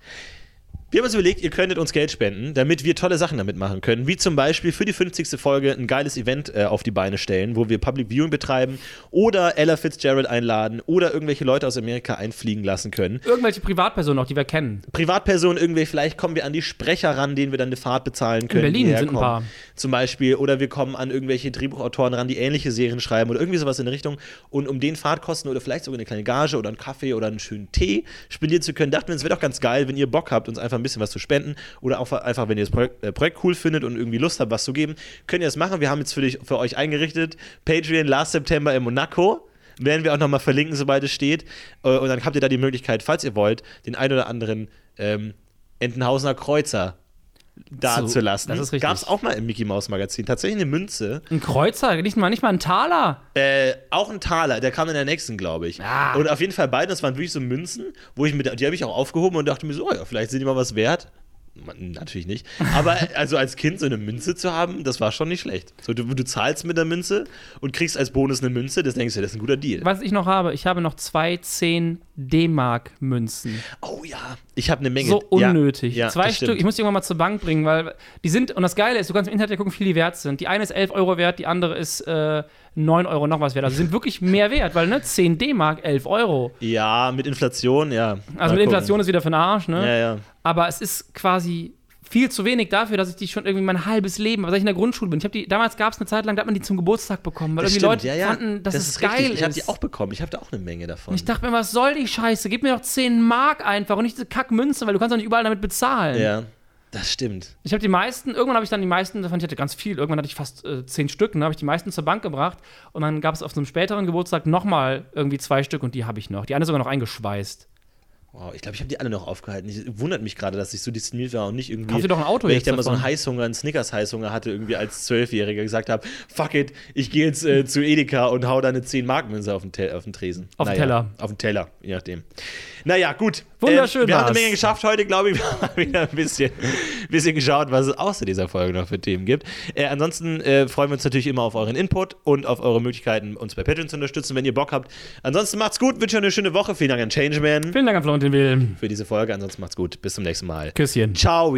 Wir haben uns überlegt, ihr könntet uns Geld spenden, damit wir tolle Sachen damit machen können. Wie zum Beispiel für die 50. Folge ein geiles Event äh, auf die Beine stellen, wo wir Public Viewing betreiben oder Ella Fitzgerald einladen oder irgendwelche Leute aus Amerika einfliegen lassen können. Irgendwelche Privatpersonen noch, die wir kennen. Privatpersonen irgendwie, vielleicht kommen wir an die Sprecher ran, denen wir dann eine Fahrt bezahlen können. Berlin die sind ein paar. Zum Beispiel. Oder wir kommen an irgendwelche Drehbuchautoren ran, die ähnliche Serien schreiben oder irgendwie sowas in der Richtung. Und um den Fahrtkosten oder vielleicht sogar eine kleine Gage oder einen Kaffee oder einen schönen Tee spendieren zu können, dachten wir, es wäre doch ganz geil, wenn ihr Bock habt, uns einfach ein bisschen was zu spenden. Oder auch einfach, wenn ihr das Projekt, äh, Projekt cool findet und irgendwie Lust habt, was zu geben, könnt ihr das machen. Wir haben jetzt für, dich, für euch eingerichtet. Patreon last September in Monaco. Werden wir auch nochmal verlinken, sobald es steht. Äh, Und dann habt ihr da die Möglichkeit, falls ihr wollt, den ein oder anderen ähm, Entenhausener Kreuzer dazulassen. das ist richtig. Gab es auch mal im Mickey Mouse Magazin. Tatsächlich eine Münze. Ein Kreuzer, nicht mal, nicht mal ein Taler. Äh, auch ein Taler, der kam in der nächsten, glaube ich. Ah. Und auf jeden Fall beide, das waren wirklich so Münzen, wo ich mit, die habe ich auch aufgehoben und dachte mir so, oh ja, vielleicht sind die mal was wert. Natürlich nicht. Aber also als Kind so eine Münze zu haben, das war schon nicht schlecht. So, du, du zahlst mit der Münze und kriegst als Bonus eine Münze, das denkst du, das ist ein guter Deal. Was ich noch habe, ich habe noch zwei 10 D-Mark-Münzen. Oh ja, ich habe eine Menge. So unnötig. Ja, ja, Zwei Stück, stimmt. ich muss die irgendwann mal zur Bank bringen, weil die sind, und das Geile ist, du kannst im Internet ja gucken, wie viel die wert sind. Die eine ist 11 Euro wert, die andere ist äh, 9 Euro noch was wert. Also sind wirklich mehr wert, weil ne, 10 D-Mark, 11 Euro. Ja, mit Inflation, ja. Also Mal mit gucken. Inflation ist wieder für den Arsch, ne? Ja, ja. Aber es ist quasi viel zu wenig dafür, dass ich die schon irgendwie mein halbes Leben, weil ich in der Grundschule bin. Ich habe die, damals gab es eine Zeit lang, da hat man die zum Geburtstag bekommen, weil Das irgendwie stimmt, Leute ja, ja. fanden, dass das es ist geil richtig. Ich habe ist. die auch bekommen. Ich habe da auch eine Menge davon. Und ich dachte mir, was soll die Scheiße? Gib mir doch 10 Mark einfach und nicht diese Kackmünze, weil du kannst doch nicht überall damit bezahlen. ja, das stimmt. Ich habe die meisten, irgendwann habe ich dann die meisten davon, ich hatte ganz viel, irgendwann hatte ich fast äh, zehn Stück, ne, habe ich die meisten zur Bank gebracht und dann gab es auf so einem späteren Geburtstag nochmal irgendwie zwei Stück und die habe ich noch. Die eine sogar noch eingeschweißt. Wow, ich glaube, ich habe die alle noch aufgehalten. Ich wundert mich gerade, dass ich so diszipliniert war und nicht irgendwie. Kauf dir doch ein Auto Wenn ich da mal so einen. Heißhunger, einen Snickers-Heißhunger hatte, irgendwie als Zwölfjähriger gesagt habe: Fuck it, ich gehe jetzt äh, zu Edeka und hau da eine 10-Mark-Münze auf den, Te auf den Tresen. Auf den Teller. Auf den Teller, je nachdem. Naja, gut. Wunderschön Ähm, wir haben eine. Menge geschafft heute, glaube ich. Wir haben wieder ein bisschen, bisschen geschaut, was es außer dieser Folge noch für Themen gibt. Äh, ansonsten äh, freuen wir uns natürlich immer auf euren Input und auf eure Möglichkeiten, uns bei Patreon zu unterstützen, wenn ihr Bock habt. Ansonsten macht's gut, wünsche euch eine schöne Woche. Vielen Dank an Changeman Vielen Dank an Florentin Will. für diese Folge. Ansonsten macht's gut. Bis zum nächsten Mal. Küsschen. Ciao.